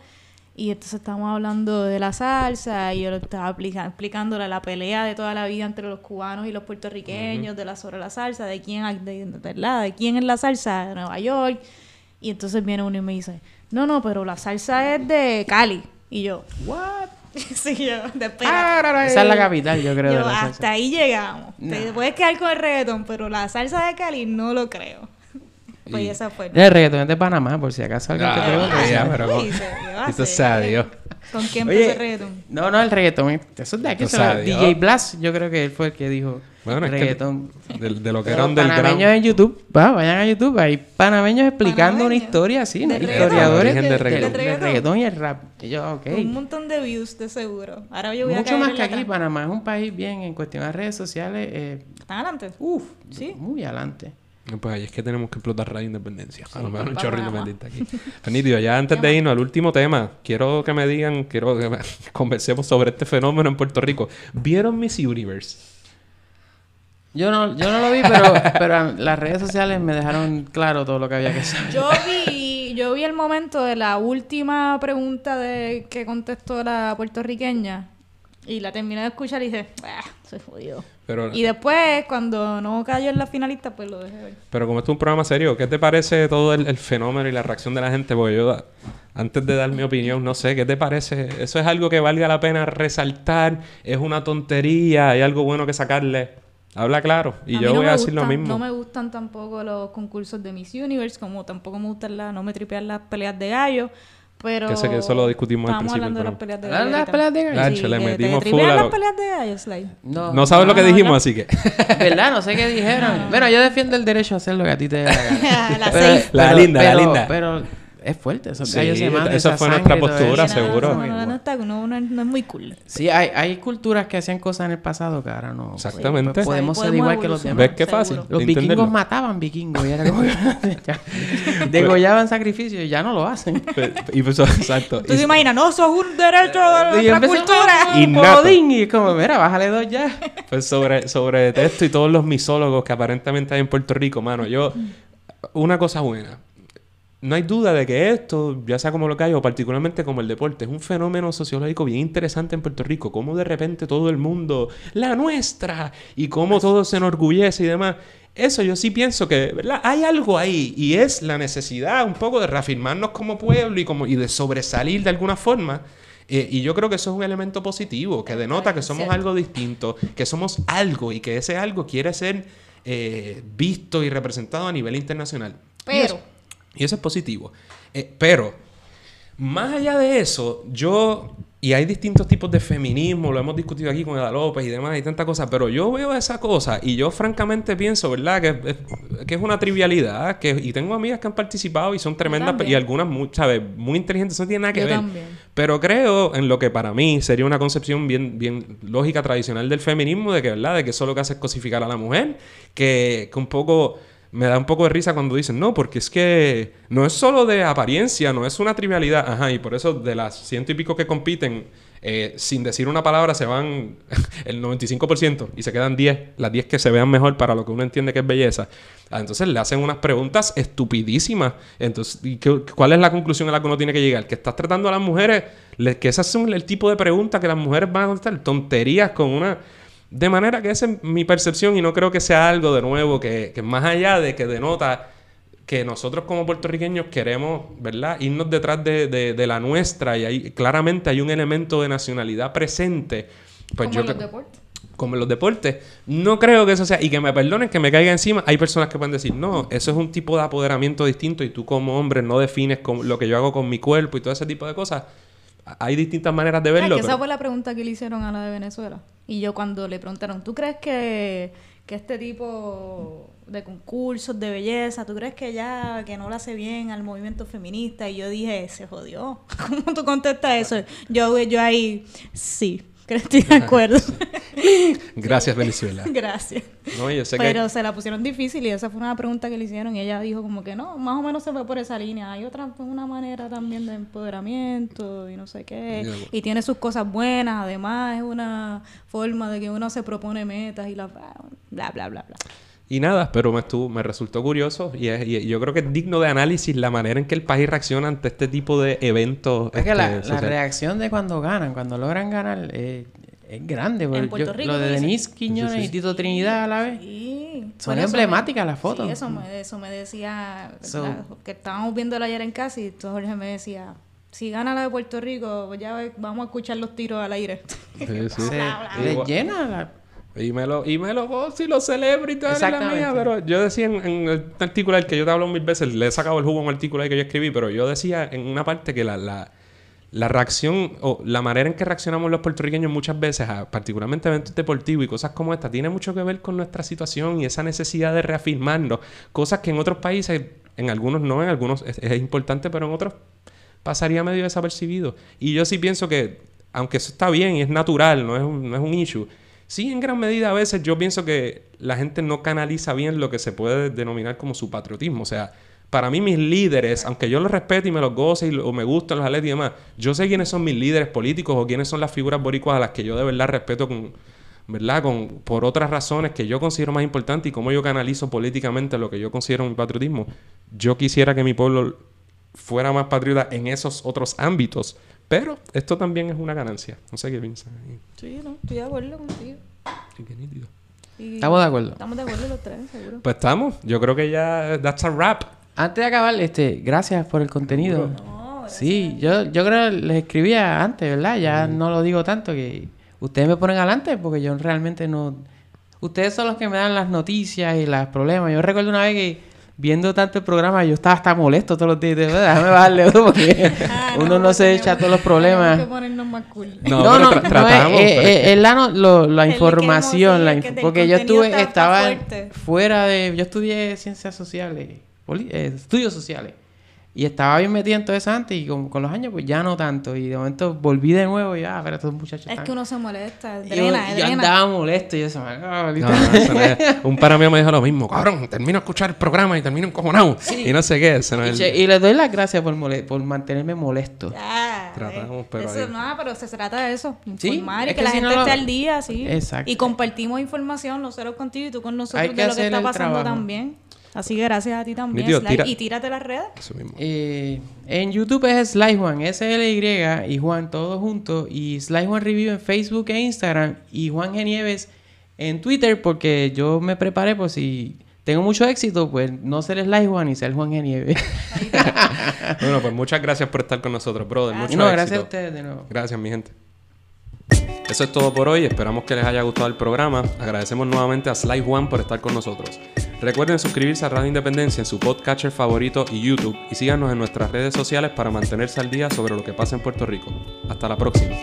y entonces estábamos hablando de la salsa, y yo le estaba explicándole la pelea de toda la vida entre los cubanos y los puertorriqueños, de la sobre la salsa, de quién, de, de- ¿verdad? de quién es la salsa de Nueva York, y entonces viene uno y me dice, no, no, pero la salsa es de Cali, y yo, What? [LAUGHS] sí, yo, de espera. Esa es la capital, yo creo, de Yo, la hasta salsa. ahí llegamos. Nah. Te puedes quedar con el reggaetón, pero la salsa de Cali no lo creo. Pues Y- esa fue. El reggaetón es de Panamá, por si acaso alguien te Ah, pregunta. ya, pero- Uy, se- ¿qué va a hacer? sea Dios. ¿Con quién Oye, empezó el reggaetón? No, no, el reggaetón. Eso es de aquí. Eso sabe, DJ ¿no? Blast, yo creo que él fue el que dijo. Bueno, es reggaetón. que de, de lo que Pero era underground. panameños en YouTube, va, vayan a YouTube, hay panameños explicando una historia así, historiadores Origen de de, reggaetón. del- De del reggaetón. y el rap. Y yo, ok. Un montón de views, de seguro. Ahora yo voy a Mucho caer más que aquí. Panamá es un país bien en cuestión de redes sociales, eh, ¿Están adelante? uff, Sí. muy adelante. Pues ahí es que tenemos que explotar Radio Independencia. a lo mejor un chorro independiente aquí. [LAUGHS] Nítido, ya antes de irnos al último tema, quiero que me digan, quiero que me- [LAUGHS] conversemos sobre este fenómeno en Puerto Rico. ¿Vieron Miss Universe? Yo no, yo no lo vi, pero, [LAUGHS] pero las redes sociales me dejaron claro todo lo que había que saber. Yo vi, yo vi el momento de la última pregunta de que contestó la puertorriqueña y la terminé de escuchar y dije, ah, se jodió. Pero, Y después, cuando no cayó en la finalista, pues lo dejé ver. pero como esto es un programa serio, ¿qué te parece todo el, el fenómeno y la reacción de la gente? Porque yo, antes de dar mi opinión, no sé, ¿qué te parece? ¿Eso es algo que valga la pena resaltar? ¿Es una tontería? ¿Hay algo bueno que sacarle? Habla claro. Y A yo no voy a decir lo mismo. No me gustan tampoco los concursos de Miss Universe, como tampoco me gustan las, no me tripean las peleas de gallo, pero... Que sé que eso lo discutimos al principio hablando de las peleas de ¿Hablan gallo. de las peleas de gallo? Nacho, Sí, le metimos tripean full a las peleas de. No, No sabes lo que dijimos, no. así que... [LAUGHS] ¿Verdad? No sé qué dijeron. Bueno, yo defiendo el derecho a hacer lo que a ti te dé la gana. [LAUGHS] La Pero-. La pero- linda, la pero- linda. Pero es fuerte. Esos Sí, gallos se matan, esa esa fue nuestra y postura, eso. seguro. No, no, no, está- no, no, es muy cool. Sí, hay, hay culturas que hacían cosas en el pasado que ahora no. Exactamente. Pues podemos Sí, ser podemos igual que los demás. ¿Ves qué fácil? Los entenderlo? vikingos mataban vikingos y era como [LAUGHS] ya, [LAUGHS] degollaban sacrificios y ya no lo hacen. [LAUGHS] Pe- y pues, exacto. Tú Y- te imaginas, no, eso es un derecho de Y nuestra cultura. Innato. Odín, y es como, mira, bájale dos ya. Pues sobre, sobre esto y todos los misólogos que aparentemente hay en Puerto Rico, mano, yo... Una cosa buena. No hay duda de que esto, ya sea como lo que hay, o particularmente como el deporte, es un fenómeno sociológico bien interesante en Puerto Rico. Cómo de repente todo el mundo, la nuestra, y cómo todo se enorgullece y demás. Eso yo sí pienso que, ¿verdad? Hay algo ahí y es la necesidad un poco de reafirmarnos como pueblo y, como, y de sobresalir de alguna forma. Eh, y yo creo que eso es un elemento positivo, que denota que somos algo distinto, que somos algo y que ese algo quiere ser eh, visto y representado a nivel internacional. Pero- y eso es positivo. Eh, pero, más allá de eso, yo... Y hay distintos tipos de feminismo, lo hemos discutido aquí con Eda López y demás, y tanta cosa, pero yo veo esa cosa y yo francamente pienso, ¿verdad? Que, es- que es una trivialidad, que, y tengo amigas que han participado y son tremendas, y algunas, muy, ¿sabes? Muy inteligentes, eso no tiene nada que Yo ver. también. Pero creo en lo que para mí sería una concepción bien, bien lógica, tradicional del feminismo, de que, ¿verdad? De que eso lo que hace es cosificar a la mujer, que, que un poco... Me da un poco de risa cuando dicen, no, porque es que no es solo de apariencia, no es una trivialidad. Ajá, y por eso de las ciento y pico que compiten, eh, sin decir una palabra se van [LAUGHS] el 95% y se quedan 10, las 10 que se vean mejor para lo que uno entiende que es belleza. Ah, entonces le hacen unas preguntas estupidísimas. Entonces, ¿y qué- ¿cuál es la conclusión a la que uno tiene que llegar? Que estás tratando a las mujeres, que esas son el tipo de preguntas que las mujeres van a contestar, tonterías con una... De manera que esa es mi percepción y no creo que sea algo de nuevo que, que más allá de que denota que nosotros como puertorriqueños queremos, ¿verdad? Irnos detrás de, de- de la nuestra y ahí claramente hay un elemento de nacionalidad presente. Pues como yo en los deportes. como en los deportes. No creo que eso sea, y que me perdonen que me caiga encima, hay personas que pueden decir, no, eso es un tipo de apoderamiento distinto y tú como hombre no defines con- lo que yo hago con mi cuerpo y todo ese tipo de cosas. Hay distintas maneras de Ah, verlo. que esa pero- fue la pregunta que le hicieron a la de Venezuela. Y yo cuando le preguntaron, ¿tú crees que, que este tipo de concursos de belleza, ¿tú crees que ya que no lo hace bien al movimiento feminista? Y yo dije, se jodió. [LAUGHS] ¿Cómo tú contestas eso? Yo, yo ahí, sí, estoy de acuerdo. [LAUGHS] Gracias, Venezuela. Gracias. No, yo sé Pero que... se la pusieron difícil y esa fue una pregunta que le hicieron y ella dijo como que no, más o menos se fue por esa línea. Hay otra, una manera también de empoderamiento y no sé qué. Y tiene sus cosas buenas, además es una forma de que uno se propone metas y la bla, bla, bla, bla. Y nada, pero me, estuvo, me resultó curioso y, es- y yo creo que es digno de análisis la manera en que el país reacciona ante este tipo de eventos. Es que la, este, la reacción de cuando ganan, cuando logran ganar, eh, es grande. porque Puerto yo- Rico, lo de. Denise Quiñones y Tito Trinidad a la vez. Sí. Son emblemáticas me- las fotos. Sí, eso me, eso me decía, So- que estábamos viéndolo ayer en casa y entonces Jorge me decía, si gana la de Puerto Rico, pues ya vamos a escuchar los tiros al aire. Sí, sí. [LAUGHS] Se bla, bla. les llena la... Y me lo, y me lo gozo y lo celebro y es la mía. Pero yo decía en, en el artículo del que yo te hablo mil veces, le he sacado el jugo a un artículo ahí que yo escribí, pero yo decía en una parte que la, la, la reacción o la manera en que reaccionamos los puertorriqueños muchas veces, a, particularmente eventos deportivos y cosas como esta, tiene mucho que ver con nuestra situación y esa necesidad de reafirmarnos. Cosas que en otros países, en algunos no, en algunos es, es importante, pero en otros pasaría medio desapercibido. Y yo sí pienso que, aunque eso está bien y es natural, no es un, no es un issue, sí en gran medida a veces yo pienso que la gente no canaliza bien lo que se puede denominar como su patriotismo. O sea, para mí mis líderes, aunque yo los respete y me los goce y lo- o me gustan los atletas y demás, yo sé quiénes son mis líderes políticos o quiénes son las figuras boricuas a las que yo de verdad respeto con, ¿verdad? Con, por otras razones que yo considero más importantes y cómo yo canalizo políticamente lo que yo considero mi patriotismo. Yo quisiera que mi pueblo fuera más patriota en esos otros ámbitos, pero esto también es una ganancia. No sé qué piensan. ahí. Sí, no, estoy de acuerdo contigo. Sí, qué nítido. Y- Estamos de acuerdo. Estamos de acuerdo los tres, seguro. Pues estamos. Yo creo que ya that's a wrap. Antes de acabar, este, gracias por el contenido. No, Sí, yo, yo creo que les escribía antes, ¿verdad? Ya no lo digo tanto que ustedes me ponen adelante porque yo realmente no... Ustedes son los que me dan las noticias y los problemas. Yo recuerdo una vez que viendo tanto el programa yo estaba hasta molesto todos los días. De verdad, déjame bajarle otro porque [LAUGHS] Ah, uno no, se echa todos los problemas. Tenemos que ponernos más cool. No, No, no, tra- no, tratamos, es, pero- es- es la, no- lo- la información, la inf- porque yo estuve, estaba fuerte. fuera de, yo estudié ciencias sociales, eh, estudios sociales, y estaba bien metido en todo eso antes, y con, con los años pues ya no tanto, y de momento volví de nuevo, y ya, pero estos muchachos Es están- que uno se molesta, y yo, drena, yo drena. andaba molesto, y yo se me ah, No, no, es- [LAUGHS] Un pana mío me dijo lo mismo. Cabrón, termino de escuchar el programa y termino encojonado. Y no sé qué. Eso no y, es che- el- y les doy las gracias por, mole- por mantenerme molesto. Ya, Tratamos, eh, pero eso, ahí- no, pero se trata de eso, Sí, informar es y que, que la si gente no lo- esté al día, sí. Exacto. Y compartimos información nosotros contigo y tú con nosotros Hay de que lo que está el pasando trabajo. también. Así que gracias a ti también, Sly, tira- y tírate las redes. Eso mismo. Eh, en YouTube es Sly Juan, S-L-Y y Juan, todos juntos. Y Sly Juan Review en Facebook e Instagram. Y Juan Genieves en Twitter, porque yo me preparé por si tengo mucho éxito, pues no ser Sly Juan y ser Juan Genieves. [LAUGHS] Bueno, pues muchas gracias por estar con nosotros, brother. Mucho y no, gracias a ustedes de nuevo. Gracias, mi gente. Eso es todo por hoy. Esperamos que les haya gustado el programa. Agradecemos nuevamente a Sly Juan por estar con nosotros. Recuerden suscribirse a Radio Independencia en su podcatcher favorito y YouTube. Y síganos en nuestras redes sociales para mantenerse al día sobre lo que pasa en Puerto Rico. Hasta la próxima.